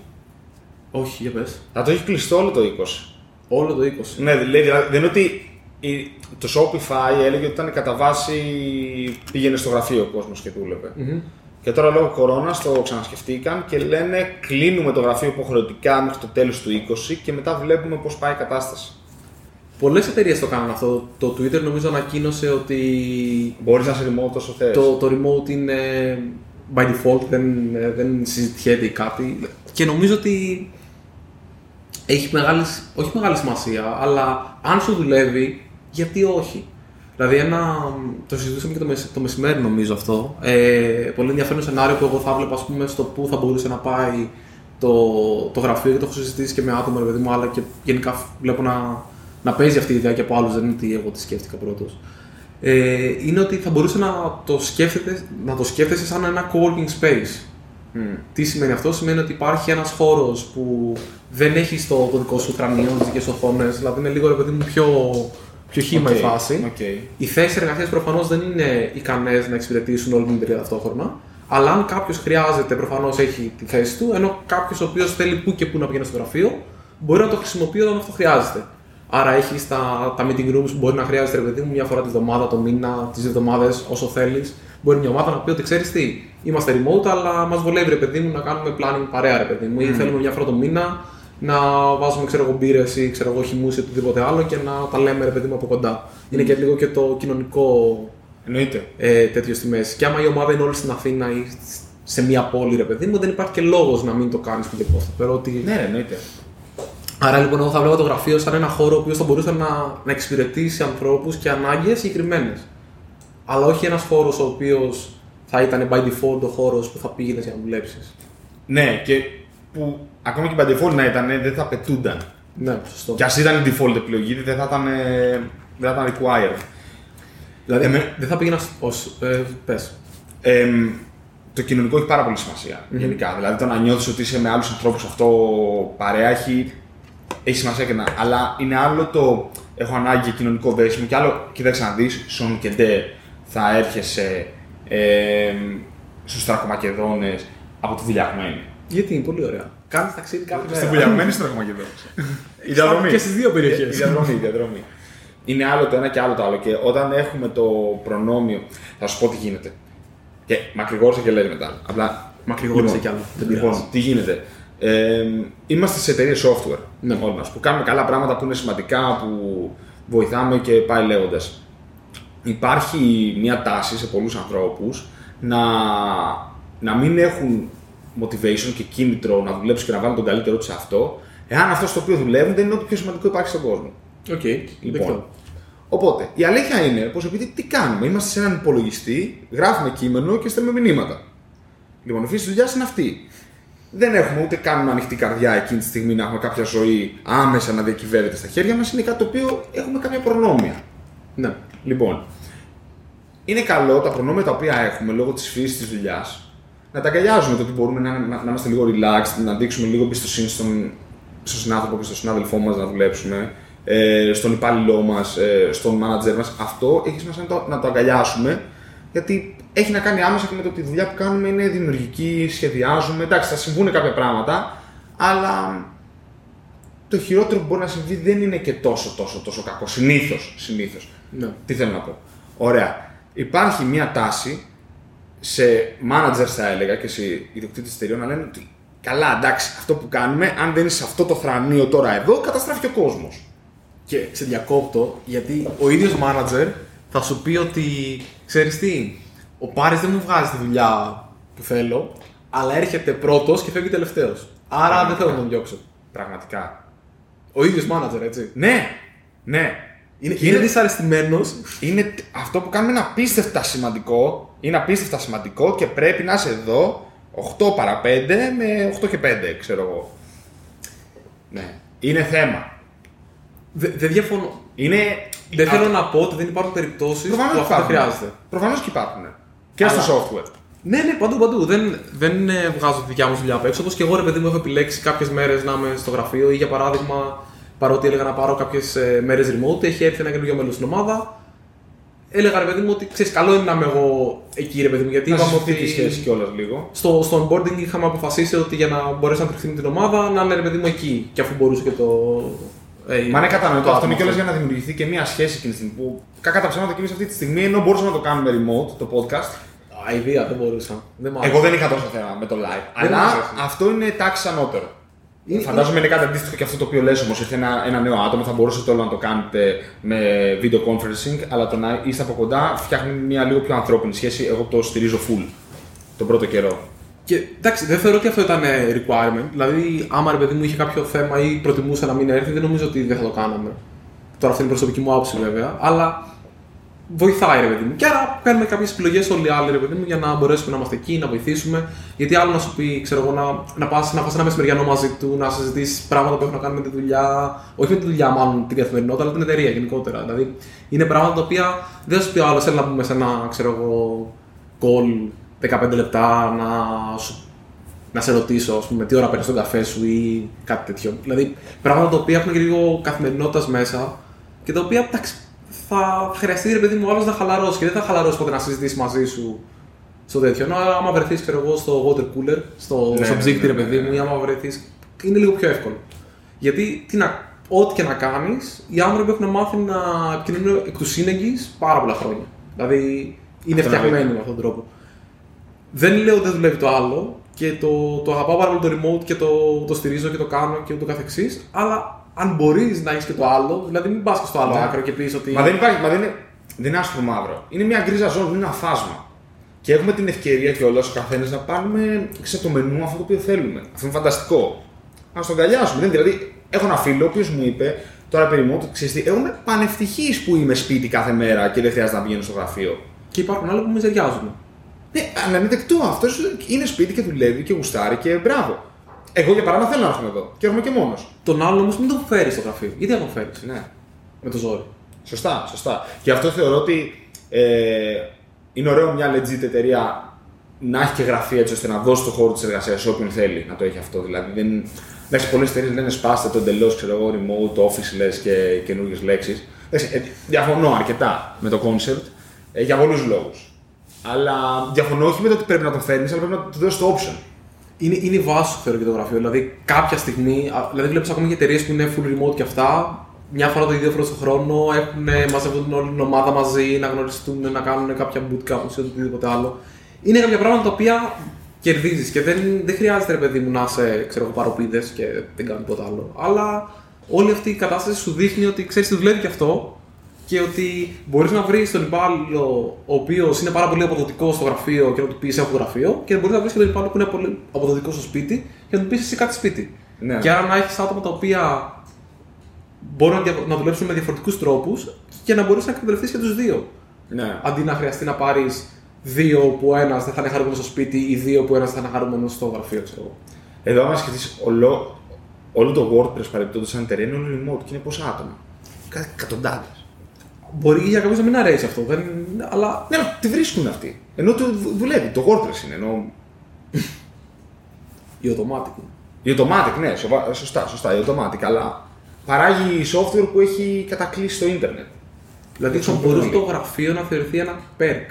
Όχι, για πες. Θα το έχει κλειστό όλο το 20. Όλο το 20. Ναι, δηλαδή δεν είναι ότι η- το Shopify έλεγε ότι ήταν κατά βάση πήγαινε στο γραφείο ο κόσμος και δούλευε. Μμμ. Και τώρα λόγω κορώνας το ξανασκεφτήκαν και λένε κλείνουμε το γραφείο υποχρεωτικά μέχρι το τέλος του 20 και μετά βλέπουμε πώς πάει η κατάσταση. Πολλές εταιρείες το κάνουν αυτό. Το Twitter νομίζω ανακοίνωσε ότι Μπορείς να σε remote όσο θες. το, το remote είναι by default, δεν, ε, δεν συζητιέται ή κάτι. Και νομίζω ότι έχει μεγάλη, όχι μεγάλη σημασία, αλλά αν σου δουλεύει, γιατί όχι; Δηλαδή, ένα, το συζητούσαμε και το, μεσ- το μεσημέρι νομίζω αυτό. Ε, πολύ ενδιαφέρον σενάριο που εγώ θα έβλεπα ας πούμε, στο πού θα μπορούσε να πάει το, το γραφείο και το έχω συζητήσει και με άτομα, ρε παιδί μου, αλλά και γενικά βλέπω να, να παίζει αυτή η ιδέα και από άλλους, δεν είναι ότι εγώ τη σκέφτηκα πρώτος. Ε, είναι ότι θα μπορούσε να το, σκέφτεται, να το σκέφτεσαι σαν ένα co-working space. Μμ. Τι σημαίνει αυτό, σημαίνει ότι υπάρχει ένας χώρος που δεν έχει το, το δικό σου κρανίο, τις δικές οθόνες, δηλαδή είναι λίγο ρε παιδί μου πιο, πιο χύμα Οκ, η φάση. οκ. Οι θέσεις εργασίας προφανώς δεν είναι ικανές να εξυπηρετήσουν όλη την εταιρεία ταυτόχρονα. Αλλά αν κάποιος χρειάζεται, προφανώς έχει τη θέση του, ενώ κάποιος ο οποίος θέλει που και που να πηγαίνει στο γραφείο, μπορεί να το χρησιμοποιεί όταν αυτό χρειάζεται. Άρα έχει τα, τα meeting rooms που μπορεί να χρειάζεται, ρε παιδί μου, μια φορά τη βδομάδα, το μήνα, τις δύο εβδομάδες, όσο θέλεις. Μπορεί μια ομάδα να πει ότι ξέρεις τι, είμαστε remote, αλλά μας βολεύει, ρε παιδί μου, να κάνουμε planning παρέα, ρε παιδί μου, ή θέλουμε μια φορά το μήνα να βάζουμε ξέρω εγώ μπύρες ή ξέρω εγώ χυμούς ή οτιδήποτε άλλο και να τα λέμε ρε παιδί μου από κοντά. Είναι και λίγο και το κοινωνικό Εννοείται. ε, τέτοιο στη μέση. Και άμα η ομάδα είναι όλη στην Αθήνα ή σε μια πόλη, ρε παιδί μου, δεν υπάρχει και λόγος να μην το κάνεις με δικό σου. Θεωρώ ότι... Ναι, ρε, εννοείται. Άρα λοιπόν, εγώ θα βλέπω το γραφείο σαν ένα χώρο ο οποίος θα μπορούσε να, να εξυπηρετήσει ανθρώπους και ανάγκες συγκεκριμένες. Αλλά όχι ένας χώρος ο οποίος θα ήταν by default ο χώρος που θα πήγαινες για να δουλέψεις. Ναι, και που ακόμα και by default να ήταν, δεν θα πετούνταν. Ναι, σωστό. Και ας ήταν η default επιλογή, δεν θα ήταν, ε, δεν θα ήταν required. Δηλαδή, Εμέ- δεν θα πήγαινα ως. Ε, πες. Εμ, το κοινωνικό έχει πάρα πολύ σημασία, γενικά. Δηλαδή το να νιώθεις ότι είσαι με άλλους ανθρώπους αυτό παρέα έχει, έχει σημασία και να. Αλλά είναι άλλο το έχω ανάγκη για κοινωνικό δέσιμο και άλλο, κοίταξε να δεις, Σον και Ντε θα έρχεσαι ε, στους Τρακομακεδόνες από τη Βουλιαγμένη. Γιατί είναι πολύ ωραία. Κάνεις ταξίδι κάθε μέρα. Στην Βουλιαγμένη ή στου Τρακομακεδόνε. Η διαδρομή. Και στις δύο Η περιοχέ. διαδρομή, η διαδρομή. Είναι άλλο το ένα και άλλο το άλλο. Και όταν έχουμε το προνόμιο, θα σου πω τι γίνεται. Και μακρηγόρησα και λέει μετά. Απλά. Μακρηγόρησε κι άλλο. Δεν Λοιπόν, πειράζει. τι γίνεται. Ε, είμαστε σε εταιρείες software Ναι. όλοι μας, που κάνουμε καλά πράγματα που είναι σημαντικά, που βοηθάμε και πάει λέγοντας. Υπάρχει μια τάση σε πολλούς ανθρώπους να, να μην έχουν motivation και κίνητρο να δουλέψουν και να βάλουν τον καλύτερό του σε αυτό, εάν αυτό στο οποίο δουλεύουν δεν είναι ό,τι πιο σημαντικό υπάρχει στον κόσμο. Οκ, Λοιπόν, δεκτό. οπότε η αλήθεια είναι πως επειδή τι κάνουμε, είμαστε σε έναν υπολογιστή, γράφουμε κείμενο και στέλνουμε μηνύματα. Λοιπόν, η φύση της δουλειάς είναι αυτή. Δεν έχουμε ούτε κάνουμε ανοιχτή καρδιά εκείνη τη στιγμή να έχουμε κάποια ζωή άμεσα να διακυβεύεται στα χέρια μας. Είναι κάτι το οποίο έχουμε κάποια προνόμια. Ναι. Λοιπόν, είναι καλό τα προνόμια τα οποία έχουμε λόγω της φύσης της δουλειάς να τα αγκαλιάζουμε το ότι μπορούμε να, να, να είμαστε λίγο relaxed, να δείξουμε λίγο εμπιστοσύνη στον, στον συνάνθρωπο και στον συνάδελφό μας να δουλέψουμε, ε, στον υπάλληλό μας, ε, στον manager μας. Αυτό έχει σημασία να το, να το αγκαλιάσουμε γιατί έχει να κάνει άμεσα και με το ότι η δουλειά που κάνουμε είναι δημιουργική, σχεδιάζουμε. Εντάξει, θα συμβούν κάποια πράγματα, αλλά το χειρότερο που μπορεί να συμβεί δεν είναι και τόσο τόσο τόσο κακό. Συνήθως. Συνήθως. ναι. Τι θέλω να πω. Ωραία. Υπάρχει μια τάση σε managers θα έλεγα και σε ιδιοκτήτες εταιρεών να λένε ότι καλά, εντάξει, αυτό που κάνουμε, αν δεν είναι σε αυτό το θρανείο τώρα εδώ, καταστράφει ο κόσμος. Και σε διακόπτω, γιατί ο ίδιος manager θα σου πει ότι ξέρεις τι, ο Πάρης δεν μου βγάζει τη δουλειά που θέλω, αλλά έρχεται πρώτος και φεύγει τελευταίος. Άρα δεν θέλω να τον διώξω. Πραγματικά. Ο ίδιος manager, έτσι. Ναι, ναι. Είναι, Και είναι δυσαρεστημένος. είναι τ- αυτό που κάνουμε είναι απίστευτα σημαντικό. Είναι απίστευτα σημαντικό και πρέπει να είσαι εδώ 8 παρα 5 με 8 και 5, ξέρω εγώ. Ναι. Είναι θέμα. Δεν διαφωνώ. Είναι. Δεν Α- θέλω να πω ότι δεν υπάρχουν περιπτώσεις που Προφανώς αυτό δεν υπάρχουν. χρειάζεται. Προφανώς και υπάρχουν. Και Αλλά- στο software. Ναι, ναι, παντού, παντού. Δεν, δεν ε, βγάζω τη δικιά μου δουλειά απ' έξω. Όπως και εγώ, ρε παιδί μου, έχω επιλέξει κάποιες μέρες να είμαι στο γραφείο ή για παράδειγμα παρότι έλεγα να πάρω κάποιες μέρες remote, έχει έρθει ένα καινούργιο μέλος στην ομάδα. Έλεγα ρε παιδί μου ότι ξέρεις, καλό είναι να είμαι εγώ εκεί ρε παιδί μου. Γιατί Να είπαμε σωθεί ότι. τη σχέση κιόλας λίγο. Στο, στο onboarding είχαμε αποφασίσει ότι για να μπορέσει να τριχθεί με την ομάδα να είναι ρε παιδί μου εκεί. Και αφού μπορούσε και το. Ε, Μα είναι κατανοητό. το Αυτό είναι άτομο κιόλας αυτό. για να δημιουργηθεί και μια σχέση εκείνη τη στιγμή που κακά τα ψέματα και εμείς αυτή τη στιγμή ενώ μπορούσαμε να το κάνουμε remote το podcast. Αηδία, δεν μπορούσα. Δεν μ' άρεσε. Εγώ δεν είχα τόσο θέμα με το live. Δεν αλλά μας άρεσε. αυτό είναι τάξη ανώτερο. Είναι- Φαντάζομαι είναι κάτι αντίστοιχο και αυτό το οποίο λες όμως, ήρθε ένα, ένα νέο άτομο, θα μπορούσατε όλο να το κάνετε με video conferencing, αλλά το να είστε από κοντά φτιάχνει μια λίγο πιο ανθρώπινη σχέση. Εγώ το στηρίζω full τον πρώτο καιρό. Και εντάξει, δεν θεωρώ ότι αυτό ήταν ε, requirement. Δηλαδή, άμα ρε παιδί μου είχε κάποιο θέμα ή προτιμούσε να μην έρθει, δεν νομίζω ότι δεν θα το κάναμε. Τώρα αυτή είναι η προσωπική μου άποψη βέβαια. Αλλά βοηθάει ρε παιδί μου. Και άρα κάνουμε κάποιες επιλογές όλοι οι άλλοι ρε παιδί μου για να μπορέσουμε να είμαστε εκεί, να βοηθήσουμε. Γιατί άλλο να σου πει, ξέρω εγώ, να, να πας να πας ένα μεσημεριανό μαζί του, να συζητήσεις πράγματα που έχουν να κάνουν με τη δουλειά. Όχι με τη δουλειά, μάλλον την καθημερινότητα, αλλά την εταιρεία γενικότερα. Δηλαδή, είναι πράγματα τα οποία δεν θα σου πει ο άλλος, έλα να πούμε σε ένα, ξέρω εγώ, call 15 λεπτά να σου να σε ρωτήσω, ας πούμε, τι ώρα παίρνεις τον καφέ σου ή κάτι τέτοιο. Δηλαδή, πράγματα τα οποία έχουν και λίγο καθημερινότητας μέσα και τα οποία εντάξει, θα χρειαστεί ρε παιδί μου άλλος να χαλαρώσει και δεν θα χαλαρώσει ποτέ να συζητήσει μαζί σου στο τέτοιο. Ενώ άμα βρεθείς, ξέρω εγώ, στο water cooler, στο, Ναι, στο ναι, ψύκτη, ναι, ρε ναι, παιδί μου, ναι. ή άμα βρεθείς. είναι λίγο πιο εύκολο. Γιατί τι να, ό,τι και να κάνεις, οι άνθρωποι έχουν μάθει να επικοινωνούν εκ του σύνεγγυς πάρα πολλά χρόνια. Δηλαδή, είναι Αυτό είναι φτιαγμένοι αλήθεια. με αυτόν τον τρόπο. Δεν λέω ότι δεν δουλεύει το άλλο και το, το αγαπάω πάρα πολύ το remote και το, το στηρίζω και το κάνω και ούτω καθεξής, αλλά αν μπορείς να έχεις και το άλλο, δηλαδή μην πας και στο άλλο Ναι. άκρο και πεις ότι. Μα δεν υπάρχει, μα δεν είναι, δεν είναι άσπρο μαύρο. Είναι μια γκρίζα ζώνη, είναι ένα φάσμα. Και έχουμε την ευκαιρία κιόλας ο καθένας να πάρουμε σε το μενού αυτό το οποίο θέλουμε. Αυτό είναι φανταστικό. Α τον αγκαλιάσουμε. Δεν, δηλαδή, έχω ένα φίλο ο οποίος μου είπε τώρα περί remote, ξέρεις τι, εγώ είμαι πανευτυχή που είμαι σπίτι κάθε μέρα και δεν χρειάζεται να πηγαίνω στο γραφείο. Και υπάρχουν άλλοι που μιζεριάζουν. Ναι, αλλά είναι δεκτό. Αυτός είναι σπίτι και δουλεύει και γουστάρει και μπράβο. Εγώ για παράδειγμα θέλω να έρχομαι εδώ και έρχομαι και μόνος. Τον άλλον όμως μην τον φέρεις στο γραφείο. Γιατί δεν τον φέρεις Ναι. με το ζόρι. Σωστά, σωστά. Και αυτό θεωρώ ότι ε, είναι ωραίο μια legit εταιρεία να έχει και γραφεία έτσι ώστε να δώσει το χώρο της εργασίας σε όποιον θέλει να το έχει αυτό. Δηλαδή, δεν... Εντάξει, πολλές εταιρείες λένε σπάστε το εντελώς remote, office λες και καινούργιες λέξεις. διαφωνώ αρκετά με το concept ε, για πολλούς λόγους. Αλλά διαφωνώ όχι με το ότι πρέπει να το φέρνεις, αλλά πρέπει να του δώσεις το option. Είναι, είναι η βάση σου, θεωρώ, για το γραφείο. Δηλαδή, κάποια στιγμή, α, δηλαδή, βλέπεις ακόμα και εταιρείες που είναι full remote και αυτά, μια φορά το δύο φορές το χρόνο έχουν, μαζεύουν όλη την ομάδα μαζί, να γνωριστούν, να κάνουν κάποια bootcamp ή οτιδήποτε άλλο. Είναι κάποια πράγματα τα οποία κερδίζεις και δεν, δεν χρειάζεται, ρε παιδί μου, να είσαι ξέρω, εγώ, παροπίδες και δεν κάνεις τίποτα άλλο. Αλλά όλη αυτή η κατάσταση σου δείχνει ότι ξέρεις τι δουλεύει και αυτό και ότι μπορείς να βρεις τον υπάλληλο ο οποίος είναι πάρα πολύ αποδοτικός στο γραφείο και να του πεις: Έχω γραφείο, και μπορείς να βρεις και τον υπάλληλο που είναι πολύ αποδοτικός στο σπίτι και να του πεις: Εσύ κάτι σπίτι. Ναι. Και άρα να έχεις άτομα τα οποία μπορούν να, δια- να δουλέψουν με διαφορετικούς τρόπους και να μπορείς να εκμεταλλευτεί και τους δύο. Ναι. Αντί να χρειαστεί να πάρεις δύο που ένας δεν θα είναι χαρούμενος στο σπίτι ή δύο που ένας θα είναι χαρούμενος στο γραφείο, ξέρω εγώ. Εδώ, άμα σκεφτείς, όλο, όλο το WordPress παρεμπιπτόντως σαν εταιρεία είναι όλο remote και είναι πόσα άτομα; Κάτι εκατοντάδες. Μπορεί για κάποιους να μην αρέσει αυτό, δεν... αλλά Ναι, αλλά τη βρίσκουν αυτοί. Ενώ το δου- δουλεύει, το WordPress είναι. Ενώ... η automatic. Η Automatic, ναι, σοβα- σωστά, σωστά, η Automatic, αλλά παράγει software που έχει κατακλείσει στο ίντερνετ. Δηλαδή Το θα μπορούσε χρησιμοποιούν το γραφείο να θεωρηθεί ένα perk.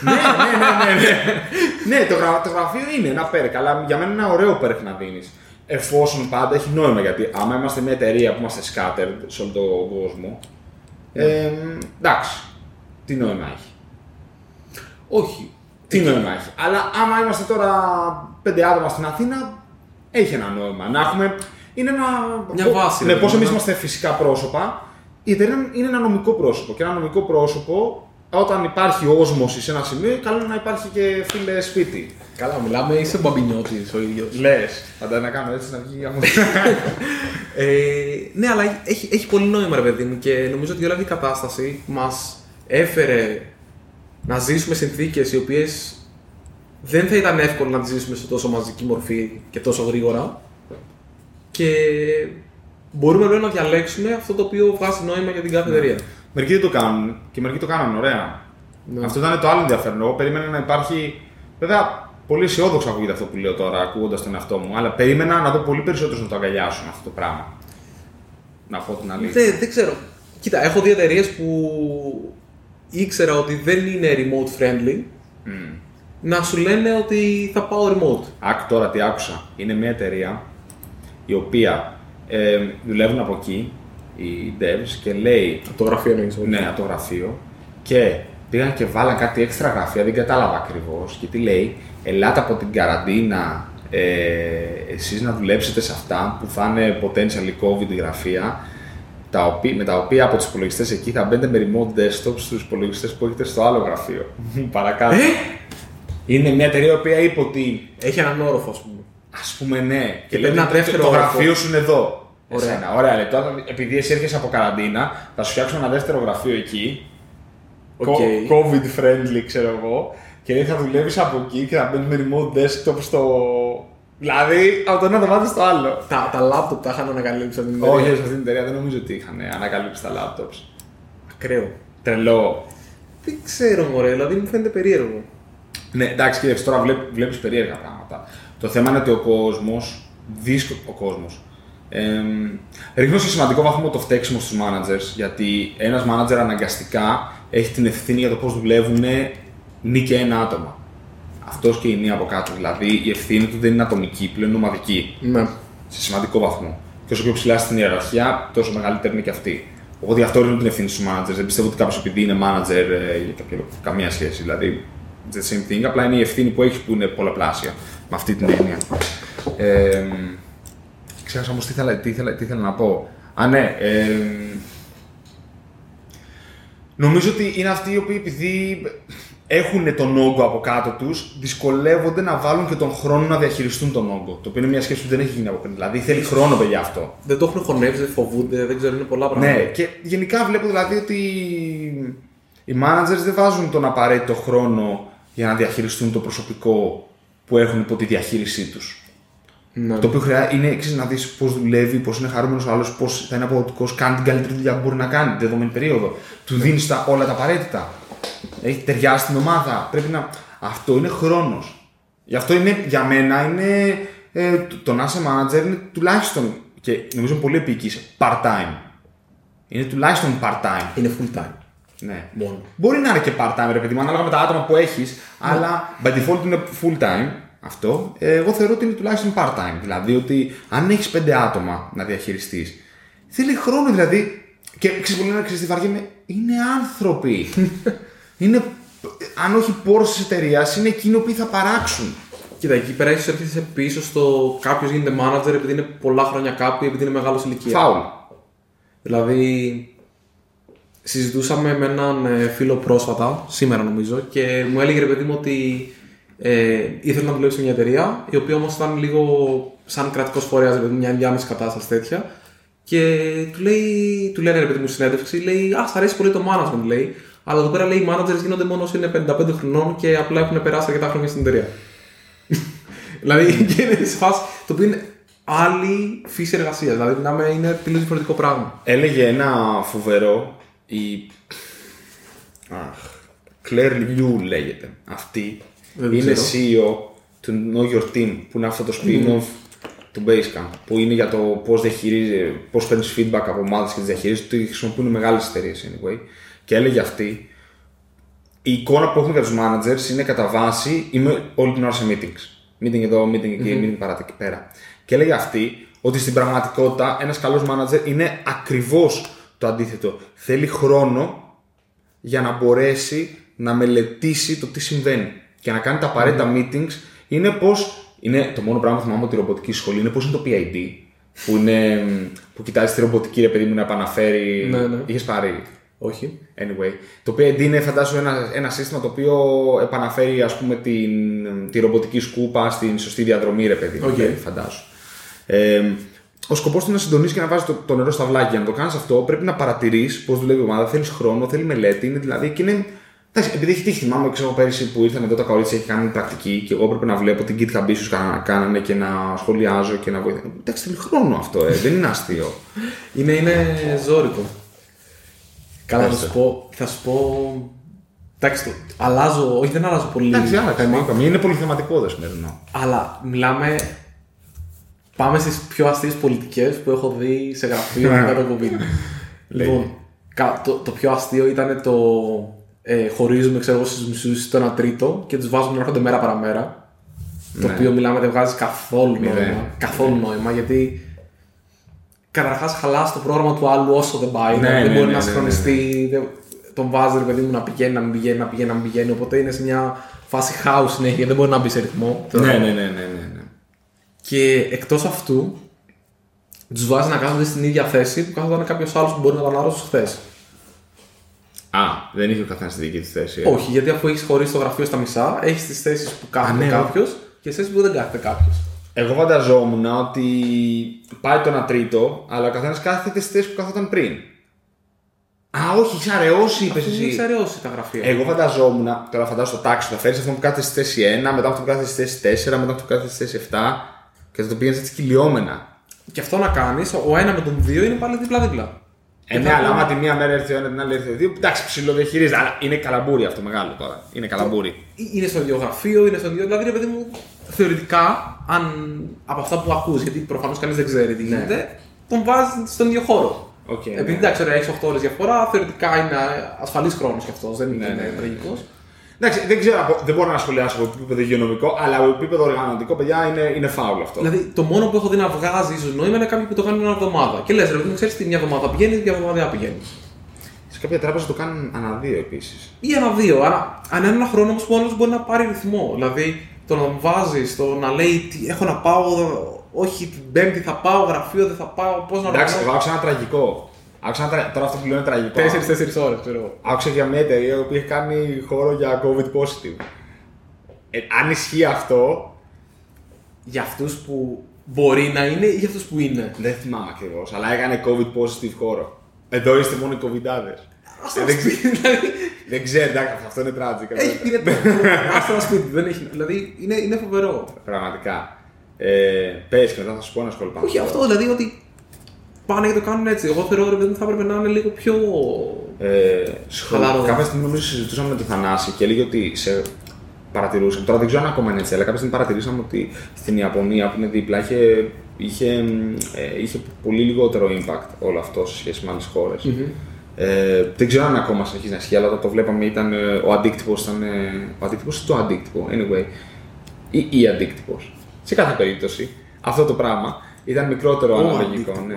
ναι, ναι, ναι, ναι, ναι. ναι το, γρα- το γραφείο είναι ένα perk, αλλά για μένα είναι ένα ωραίο perk να δίνεις. Εφόσον πάντα έχει νόημα, γιατί άμα είμαστε μια εταιρεία που είμαστε scattered σε όλο τον κόσμο, ε, εντάξει, τι νόημα έχει. Όχι. Τι νόημα έχει. Αλλά άμα είμαστε τώρα πέντε άτομα στην Αθήνα, έχει ένα νόημα. Να έχουμε. Είναι ένα. Μια βάση, Ναι, ρε, πώς παιδί εμείς μου. είμαστε φυσικά πρόσωπα, η εταιρεία είναι ένα νομικό πρόσωπο. Και ένα νομικό πρόσωπο, όταν υπάρχει όσμωση σε ένα σημείο, καλό είναι να υπάρχει και φίλε σπίτι. Καλά, μιλάμε, είσαι μπαμπινιώτη ο ίδιος. Λες. Θα να κάνω έτσι να βγει αμέσω. Ε, ναι, αλλά έχει, έχει πολύ νόημα, ρε παιδί μου, και νομίζω ότι όλη αυτή η κατάσταση μας έφερε να ζήσουμε συνθήκες οι οποίες δεν θα ήταν εύκολο να τις ζήσουμε σε τόσο μαζική μορφή και τόσο γρήγορα. Και μπορούμε πλέον να διαλέξουμε αυτό το οποίο βγάζει νόημα για την κάθε εταιρεία. Μερικοί δεν το κάνουν και μερικοί το κάνουν ωραία. Ναι. Αυτό ήταν το άλλο ενδιαφέρον. Εγώ περίμενα να υπάρχει. Βέβαια, πολύ αισιόδοξο ακούγεται αυτό που λέω τώρα, ακούγοντας τον εαυτό μου, αλλά περίμενα να δω πολύ περισσότερο να το αγκαλιάσουν αυτό το πράγμα. να πω την αλήθεια. Δεν, δεν ξέρω. Κοίτα, έχω δύο εταιρείες που ήξερα ότι δεν είναι remote friendly Μμ. να σου λένε ότι θα πάω remote. Άκου τώρα τι άκουσα. Είναι μια εταιρεία η οποία ε, δουλεύουν από εκεί, οι devs, και λέει Από το γραφείο εννοείς. όχι; ναι, από το γραφείο και πήγαν και βάλαν κάτι έξτρα γραφεία, δεν κατάλαβα ακριβώς. Και τι λέει, ελάτε από την καραντίνα ε, εσείς να δουλέψετε σε αυτά που θα είναι potentially COVID γραφεία, τα οποία, με τα οποία από τους υπολογιστές εκεί θα μπαίνετε με remote desktop στους υπολογιστές που έχετε στο άλλο γραφείο. Παρακάτω. Ε! Είναι μια εταιρεία η οποία είπε ότι Έχει έναν όροφο, ας πούμε. Ας πούμε ναι. Και λέει παίρνει ένα ότι δεύτερο Το όροφο. γραφείο σου είναι εδώ. Ωραία. Εσένα. Ωραία, λέει. Τώρα, επειδή εσύ έρχεσαι από καραντίνα, θα σου φτιάξω ένα δεύτερο γραφείο εκεί. Οκ. Co- COVID friendly, ξέρω εγώ. Και λέει θα δουλεύεις από εκεί και θα μπαίνεις με remote desktop στο. Δηλαδή, από το ένα δωμάτιο στο άλλο. Τα, τα laptop τα είχαν ανακαλύψει από την εταιρεία. Όχι, σε αυτήν την εταιρεία δεν νομίζω ότι είχαν ανακαλύψει τα laptops. Ακραίο. Τρελό. Δεν ξέρω, μωρέ, δηλαδή μου φαίνεται περίεργο. Ναι, εντάξει, κοίταξε, τώρα βλέπει βλέπεις περίεργα πράγματα. Το θέμα είναι ότι ο κόσμος, δύσκολο ο κόσμος, εμ, ρίχνω σε σημαντικό βαθμό το φταίξιμο στους managers, γιατί ένας manager αναγκαστικά έχει την ευθύνη για το πώς δουλεύουν νη και ένα άτομα. Αυτός και η νη από κάτω. Δηλαδή η ευθύνη του δεν είναι ατομική, πλέον είναι ομαδική. Ναι. Σε σημαντικό βαθμό. Και όσο πιο ψηλά στην ιεραρχία, τόσο μεγαλύτερη είναι και αυτή. Οπότε γι' αυτό ρίχνω την ευθύνη στους managers. Δεν πιστεύω ότι κάποιος επειδή είναι manager ε, για κάποιο λόγο. Καμία σχέση. Δηλαδή, it's the same thing. Απλά είναι η ευθύνη που έχεις που είναι πολλαπλάσια. Με αυτή την έννοια. Ε, ξέχασα όμως τι, ήθελα- τι, ήθελα- τι ήθελα να πω. Α, ναι. Ε, νομίζω ότι είναι αυτοί οι οποίοι επειδή έχουν τον όγκο από κάτω τους, δυσκολεύονται να βάλουν και τον χρόνο να διαχειριστούν τον όγκο. Το οποίο είναι μια σχέση που δεν έχει γίνει από πριν. Δηλαδή θέλει χρόνο παιδιά αυτό. Δεν το έχουν χωνεύσει, δεν φοβούνται, δεν ξέρω, είναι πολλά πράγματα. Ναι, και γενικά βλέπω δηλαδή ότι οι managers δεν βάζουν τον απαραίτητο χρόνο για να διαχειριστούν το προσωπικό που έχουν υπό τη διαχείρισή τους. Ναι. Το οποίο χρειάζεται είναι εξής, να δεις πώς δουλεύει, πώς είναι χαρούμενος ο άλλος, πώς θα είναι αποδοτικός, κάνει την καλύτερη δουλειά που μπορεί να κάνει την δεδομένη περίοδο. Του δίνεις όλα τα απαραίτητα. Έχει ταιριάσει στην ομάδα. Πρέπει να. Αυτό είναι χρόνος. Γι' αυτό είναι, για μένα είναι. Ε, το- το να είσαι manager είναι τουλάχιστον και νομίζω πολύ επίκης part-time. Είναι τουλάχιστον part-time. Είναι full time. Ναι. Μόνο. Μπορεί να είναι και part-time, ρε παιδί μου, ανάλογα με τα άτομα που έχεις, αλλά by default είναι full-time αυτό. Ε, Εγώ θεωρώ ότι είναι τουλάχιστον part-time. Δηλαδή ότι αν έχεις πέντε άτομα να διαχειριστείς, θέλει χρόνο δηλαδή. Και ξέρεις πολύ να ξέρεις τι βαριέμαι, είναι άνθρωποι. είναι, αν όχι πόρος της εταιρείας, είναι εκείνοι που θα παράξουν. Κοίτα, εκεί πέρα ίσω έρχεσαι πίσω στο κάποιος γίνεται manager επειδή είναι πολλά χρόνια κάπου ή επειδή είναι μεγάλος ηλικίας. Φάουλ. Δηλαδή, συζητούσαμε με έναν ε, φίλο πρόσφατα, σήμερα νομίζω, και μου έλεγε ρε παιδί μου ότι ε, ήθελε να δουλέψει σε μια εταιρεία, η οποία όμως ήταν λίγο σαν κρατικός φορέας, δηλαδή μια ενδιάμεση κατάσταση τέτοια. Και του, λέει, του λένε ρε παιδί μου στη συνέντευξη, λέει Α, σ' αρέσει πολύ το management, λέει. Αλλά εδώ πέρα λέει οι managers γίνονται μόνο όσοι είναι 55 χρονών και απλά έχουν περάσει αρκετά χρόνια στην εταιρεία. δηλαδή και είναι σε φάση το οποίο είναι άλλη φύση εργασίας. Δηλαδή να με είναι τελείως διαφορετικό πράγμα. Έλεγε ένα φοβερό, η... Αχ, Claire Liu λέγεται. Αυτή Δεν είναι ξέρω. CEO του Know Your Team, που είναι αυτό το spin-off του Basecamp, που είναι για το πώς, διαχειρίζει, πώς παίρνεις feedback από ομάδες και τις διαχειρίζεις, το χρησιμοποιούν μεγάλες εταιρείες anyway. Και έλεγε αυτή, η εικόνα που έχουμε για τους managers είναι κατά βάση, είμαι όλη την ώρα σε meetings. Meeting εδώ, meeting εκεί, meeting παράτα εκεί πέρα. Και έλεγε αυτή ότι στην πραγματικότητα ένας καλός manager είναι ακριβώς το αντίθετο. Θέλει χρόνο για να μπορέσει να μελετήσει το τι συμβαίνει και να κάνει τα απαραίτητα meetings. Είναι πως, είναι το μόνο πράγμα που θυμάμαι από τη ρομποτική σχολή, είναι πως είναι το PID. Που, είναι, που κοιτάζεις τη ρομποτική ρε παιδί μου να επαναφέρει. Ναι, ναι. Είχες πάρει; Όχι. Anyway, το PID είναι φαντάζομαι ένα, ένα σύστημα το οποίο επαναφέρει ας πούμε την, τη ρομποτική σκούπα στην σωστή διαδρομή ρε παιδί μου, Οκ. okay. φαντάσου. Ε, ο σκοπός του είναι να συντονίσεις και να βάζεις το, το νερό στ' αυλάκια. Για να το κάνεις αυτό, πρέπει να παρατηρείς πώς δουλεύει η ομάδα. Θέλεις χρόνο, θέλει μελέτη. Είναι δηλαδή και είναι. Εντάξει, επειδή έχει τύχει, θυμάμαι ξέρω, πέρυσι που ήρθαν εδώ τα κορίτσια και κάνουν πρακτική και εγώ έπρεπε να βλέπω τι GitHub issues κάνανε, κάνανε και να σχολιάζω και να βοηθάω. Εντάξει, θέλει χρόνο αυτό, ε, δεν είναι αστείο. Είναι, είναι ζώρικο. Καλά, θα Ευχαριστώ. σου πω. Θα σου πω... Εντάξει, το, αλλάζω, όχι δεν αλλάζω πολύ. Εντάξει, άλλα θέμα, καμία. Είναι πολύ θεματικό το σημερινό. Αλλά μιλάμε Πάμε στις πιο αστείες πολιτικές που έχω δει σε γραφείο μετά το COVID. λοιπόν, κα- το, το πιο αστείο ήταν το ε, χωρίζουμε ξέρω εγώ στους μισούς το ένα τρίτο και τους βάζουμε να έρχονται μέρα παραμέρα. Το Ναι. οποίο μιλάμε δεν βγάζει καθόλου Μηδέν. νόημα. Καθόλου νόημα γιατί καταρχάς χαλάς το πρόγραμμα του άλλου όσο δεν πάει. Ναι, δεν ναι, μπορεί ναι, να ναι, συγχρονιστεί. δεν- Τον βάζει ρε παιδί μου να πηγαίνει, να μην πηγαίνει, να πηγαίνει, να μην πηγαίνει. Οπότε είναι σε μια φάση χάους συνέχεια. Δεν μπορεί να μπει σε ρυθμό. Ναι, ναι, ναι, ναι, ναι, ναι. Και εκτός αυτού, τους βάζει να κάθονται στην ίδια θέση που κάθονταν κάποιος άλλος που μπορεί να ήταν άρρωστο χθες. Α, δεν είχε ο καθένα τη δική του θέση. ε. Όχι, γιατί αφού έχεις χωρίσει το γραφείο στα μισά, έχεις τις θέσεις που κάθεται ναι, κάποιος και τις θέσεις που δεν κάθεται κάποιος. Εγώ φανταζόμουν ότι πάει το ένα τρίτο, αλλά ο καθένας κάθεται στη θέση που καθόταν πριν. Α, όχι, έχει αραιώσει, είπες Αφού εσύ. έχει αραιώσει τα γραφεία. Εγώ φανταζόμουν, τώρα φαντάζομαι στο τάξη, θα φέρει αυτό που κάθεται στη θέση 1, μετά αυτό που κάθεται στη θέση 4, μετά αυτό που κάθεται στη θέση 7 και θα το πήγαινες έτσι κυλιόμενα. Και αυτό να κάνεις, ο ένα με τον δύο είναι πάλι δίπλα-δίπλα. Ε, ναι, αλλά άμα τη μία μέρα έρθει ο ένας, την άλλη έρθει ο δύο, εντάξει, ψιλοδιαχειρίζεται. Αλλά είναι καλαμπούρι αυτό μεγάλο τώρα. Είναι καλαμπούρι. Είναι στο ίδιο γραφείο, είναι στο ίδιο. Δηλαδή, ρε παιδί μου, θεωρητικά, αν από αυτά που ακούς, γιατί προφανώς κανείς δεν ξέρει τι γίνεται, τον βάζεις στον ίδιο χώρο. Οκ, Επειδή ναι. εντάξει, ωραία, έχεις 8 ώρες διαφορά, θεωρητικά είναι ασφαλής χρόνος κι αυτός, δεν είναι ναι, ναι. τραγικός. Εντάξει, δεν ξέρω, από- δεν μπορώ να σχολιάσω από επίπεδο υγειονομικό, αλλά από επίπεδο οργανωτικό, παιδιά, είναι, είναι φάουλ αυτό. Δηλαδή, το μόνο που έχω δει να βγάζει ίσως νόημα είναι κάποιοι που το κάνουν μια εβδομάδα. Και λες, ρε παιδί μου, ξέρεις τι μια εβδομάδα πηγαίνει, μια εβδομάδα δεν πηγαίνει. Σε κάποια τράπεζα το κάνουν ανά δύο επίσης. Ή ένα-δύο. Άρα, αν είναι ένα χρόνο όμως που ο άλλος μπορεί να πάρει ρυθμό. Δηλαδή, το να βάζεις, το να λέει τι έχω να πάω, όχι την Πέμπτη θα πάω, γραφείο δεν θα πάω, πώς να Εντάξει, το εγώ κάνω. άκουσα ένα τραγικό. Άκουσα ένα τρα... Τώρα αυτό που λέω είναι τραγικό. 4-4 ώρες, ξέρω εγώ. Άκουσα για μια εταιρεία που έχει κάνει χώρο για COVID positive. Ε, αν ισχύει αυτό, Για αυτούς που μπορεί να είναι ή για αυτούς που είναι. δεν θυμάμαι ακριβώς, αλλά έκανε COVID positive χώρο. Εδώ είστε μόνο οι COVIDάδε. Α δεν, το σπίτι, δηλαδή. δεν ξέρω, εντάξει, αυτό είναι tragic. Έχει πήρε το. Άστο ένα σπίτι, δεν έχει. Δηλαδή, είναι, είναι φοβερό. Πραγματικά. Ε, πες και μετά θα σου πω ένα σχόλιο πάνω. Όχι στο- αυτό, δηλαδή ότι πάνε και το κάνουν έτσι. Εγώ θεωρώ ότι θα έπρεπε να είναι λίγο πιο. Ε, σχόλιο. Χαλαρό. Κάποια στιγμή νομίζω συζητούσαμε με τον Θανάση και έλεγε ότι σε παρατηρούσαμε. Τώρα δεν ξέρω αν ακόμα είναι έτσι, αλλά κάποια στιγμή παρατηρήσαμε ότι στην Ιαπωνία που είναι δίπλα είχε, είχε, ε, είχε πολύ λιγότερο impact όλο αυτό σε σχέση με άλλες χώρες. Ε, δεν ξέρω αν ακόμα συνεχίζει να ισχύει, αλλά όταν το βλέπαμε ήταν ε, ο αντίκτυπος. Ήταν, ε, ο αντίκτυπος ή το αντίκτυπο, anyway. Ή, ή αντίκτυπος. Σε κάθε περίπτωση, αυτό το πράγμα ήταν μικρότερο Ο αναλογικό. αντίκτυπος. Ναι.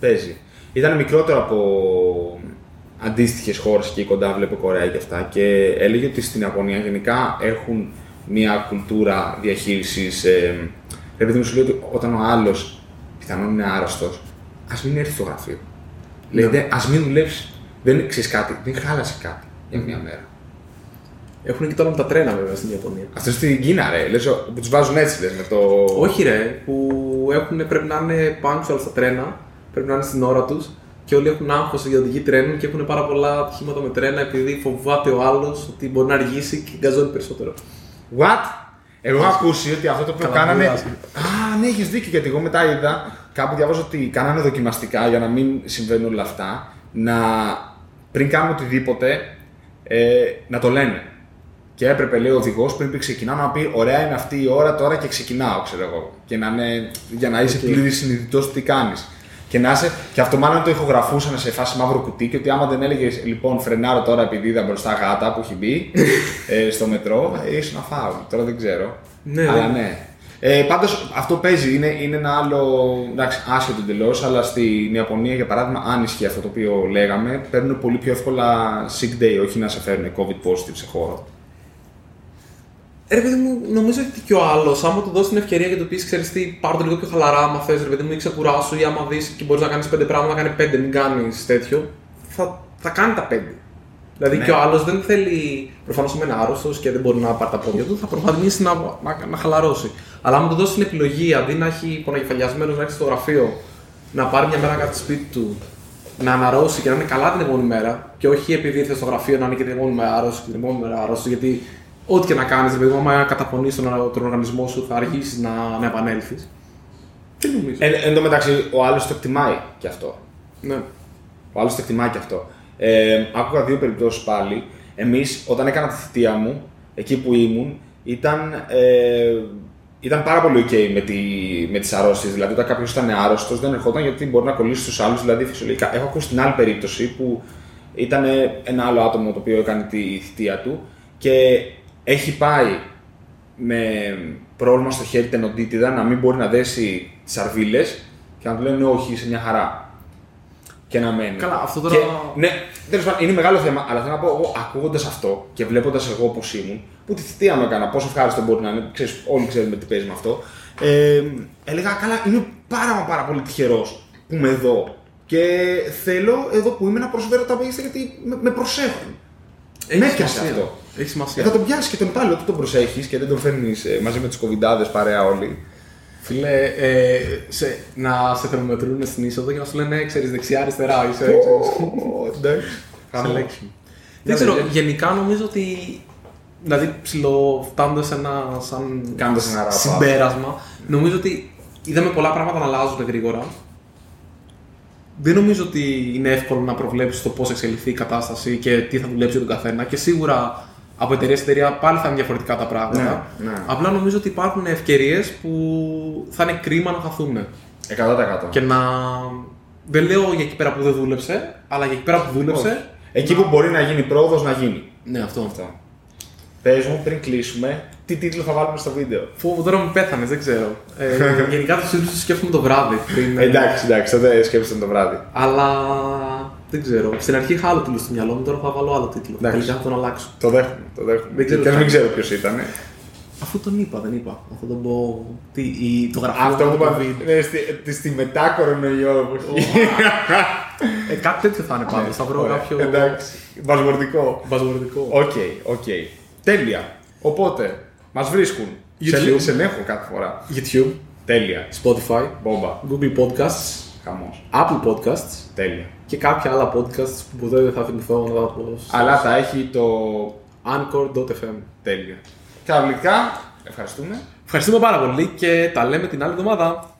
Παίζει. Ήταν μικρότερο από αντίστοιχες χώρες εκεί κοντά, βλέπω Κορέα και αυτά. Και έλεγε ότι στην Ιαπωνία γενικά έχουν μια κουλτούρα διαχείρισης. Ε, επειδή μου σου λέει ότι όταν ο άλλος πιθανόν είναι άρρωστος, ας μην έρθει στο γραφείο. Λέει, Ναι. ας μην δουλέψεις. Δεν ξέρεις κάτι, δεν χάλασε κάτι για μία μέρα. Έχουν και τώρα με τα τρένα βέβαια στην Ιαπωνία. Αυτό στην Κίνα, ρε. Λες, ο- που τους βάζουν έτσι, λες, με το. Όχι ρε, που έχουν, πρέπει να είναι punctual στα τρένα, πρέπει να είναι στην ώρα τους και όλοι έχουν άγχος για οδηγή τρένων και έχουν πάρα πολλά ατυχήματα με τρένα επειδή φοβάται ο άλλος ότι μπορεί να αργήσει και γκαζώνει περισσότερο. What? Εγώ έχω ακούσει ότι αυτό το οποίο Καλά, κάνανε. Α, μιλάς. ναι, έχεις δίκιο γιατί εγώ μετά είδα κάπου διαβάζω ότι κάνανε δοκιμαστικά για να μην συμβαίνουν όλα αυτά. Να πριν κάνουν οτιδήποτε ε, να το λένε. Και έπρεπε, λέει ο οδηγός, πριν ξεκινάω να πει: Ωραία είναι αυτή η ώρα τώρα και ξεκινάω, ξέρω εγώ. Και να είναι, για να είσαι Οκ. πλήρης συνειδητός τι κάνεις. Και, να είσαι, και αυτό μάλλον το ηχογραφούσαν σε φάση μαύρο κουτί. Και ότι άμα δεν έλεγες λοιπόν φρενάρω τώρα επειδή είδα μπροστά γάτα που έχει μπει ε, στο μετρό, ε, ήσουν φάουλ. Τώρα δεν ξέρω. Ναι, Αλλά δεν- ναι. Ε, Πάντως αυτό παίζει, είναι, είναι ένα άλλο εντάξει, άσχετο εντελώς, αλλά στην Ιαπωνία για παράδειγμα, αν ισχύει αυτό το οποίο λέγαμε, παίρνουν πολύ πιο εύκολα sick day, όχι να σε φέρουν COVID positive σε χώρο. Ε, Ρε παιδί μου, νομίζω ότι και ο άλλος, άμα του δώσεις την ευκαιρία και του πεις: Ξέρεις τι, πάρ το λίγο πιο χαλαρά, άμα θες, ρε παιδί μου, ή ξεκουράσου, ή άμα δεις και μπορείς να κάνεις πέντε πράγματα, να κάνει πέντε, μην κάνεις τέτοιο, θα, θα κάνει τα πέντε. Δηλαδή Ναι. και ο άλλος δεν θέλει, προφανώς είναι άρρωστος και δεν μπορεί να πάρει τα πόδια του, θα προσπαθήσει να, να, να χαλαρώσει. Αλλά άμα του δώσεις την επιλογή, αντί να έχει ποναγεφαλιασμένο να έχει στο γραφείο, να πάρει μια μέρα κάτι σπίτι του, να αναρρώσει και να είναι καλά την επόμενη μέρα, και όχι επειδή ήρθε στο γραφείο να είναι και την επόμενη μέρα άρρωστο και την επόμενη μέρα άρρωστο, γιατί ό,τι και να κάνεις, δηλαδή, άμα καταπονείς τον, τον οργανισμό σου, θα αργήσεις να, να επανέλθεις. Δεν νομίζω. Εν, εν τω μεταξύ, ο άλλος το εκτιμάει και αυτό. ναι. Ο άλλος το εκτιμάει και αυτό. Ε, άκουγα δύο περιπτώσεις πάλι. Εμείς, όταν έκανα τη θητεία μου, εκεί που ήμουν, ήταν ε, ήταν πάρα πολύ ok με, τη, με τις αρρώστιες. Δηλαδή, όταν κάποιος ήταν άρρωστος, δεν ερχόταν γιατί μπορεί να κολλήσει του άλλους, δηλαδή φυσιολογικά. Έχω ακούσει την άλλη περίπτωση που ήταν ένα άλλο άτομο το οποίο έκανε τη θητεία του και έχει πάει με πρόβλημα στο χέρι τενοντίτιδα να μην μπορεί να δέσει τις αρβίλες και να του λένε όχι, είσαι μια χαρά. Και να μένει. Καλά, αυτό τώρα. Και, ναι, τέλος πάντων είναι μεγάλο θέμα, αλλά θέλω να πω εγώ ακούγοντας αυτό και βλέποντας εγώ πώς ήμουν, που τη θητεία μου έκανα, πόσο ευχάριστο μπορεί να είναι, ξέρεις, όλοι ξέρουμε τι παίζει με αυτό. Ε, έλεγα, καλά, είμαι πάρα μα πάρα πολύ τυχερός που είμαι εδώ. Και θέλω εδώ που είμαι να προσφέρω τα μέγιστα γιατί με, με προσέχουν. Έχει με έπιασε σημασία. αυτό. Έχει σημασία. Ε, θα τον πιάσεις και τον πάλι ότι τον προσέχεις και δεν τον φέρνεις μαζί με τους κοβιντάδες παρέα όλοι. Φίλε, ε, σε, να σε θερμομετρούν στην είσοδο και να σου λένε «Ναι, ξέρεις δεξιά, αριστερά, είσαι. ξέρεις, Ω, Εντάξει. σε Χαμό. λέξη. Δεν ξέρω, γενικά νομίζω ότι. Δηλαδή, ψηλό φτάνοντα σε ένα σαν Κάνοντας ένα wrap-up. συμπέρασμα, νομίζω ότι είδαμε πολλά πράγματα να αλλάζουν γρήγορα. Δεν νομίζω ότι είναι εύκολο να προβλέψεις το πώς εξελιχθεί η κατάσταση και τι θα δουλέψει για τον καθένα. Και σίγουρα από εταιρεία σε εταιρεία πάλι θα είναι διαφορετικά τα πράγματα. Ναι, ναι. Απλά νομίζω ότι υπάρχουν ευκαιρίες που θα είναι κρίμα να χαθούν. 100%. Και να. Δεν λέω για εκεί πέρα που δεν δούλεψε, αλλά για εκεί πέρα που δούλεψε. Εκεί που μπορεί να γίνει πρόοδος να γίνει. Ναι, αυτό. Αυτό. Πες μου πριν κλείσουμε, τι τίτλο θα βάλουμε στο βίντεο. Φόβο τώρα με πέθανε, δεν ξέρω. Ε, γενικά το σύντομο σκέφτομαι το βράδυ. Πριν, ε, εντάξει, εντάξει, τότε σκέφτεσαι το βράδυ. Αλλά δεν ξέρω. Στην αρχή είχα άλλο τίτλο στο μυαλό μου, τώρα θα βάλω άλλο τίτλο. Εντάξει. Τελικά θα τον αλλάξω. Το δέχομαι. Το δέχομαι. Δεν ξέρω και τι δεν θα ξέρω ποιος ήταν. Αφού τον είπα, δεν είπα. Θα τον πω. Τι, η, το γραφείο Αυτό μου, που το είπα. COVID. ναι, στη, τη- στη μετά κορονοϊό εποχή. Ε, κάτι τέτοιο θα είναι πάντως. θα βρω Ωραία, κάποιο. Εντάξει. Buzzword ικό. Buzzword ικό. Οκ, οκ. Τέλεια. Οπότε, μας βρίσκουν. Σε, YouTube. σε ελέγχω κάθε φορά. YouTube, Τέλεια. Spotify, Μπόμπα. Google Podcasts, Χαμός. Apple Podcasts Τέλεια. και κάποια άλλα podcasts που ποτέ δεν θα θυμηθώ να τα πω. Αλλά θα έχει το. Anchor.fm. Τέλεια. Καταπληκτικά. Ευχαριστούμε. Ευχαριστούμε πάρα πολύ και τα λέμε την άλλη εβδομάδα.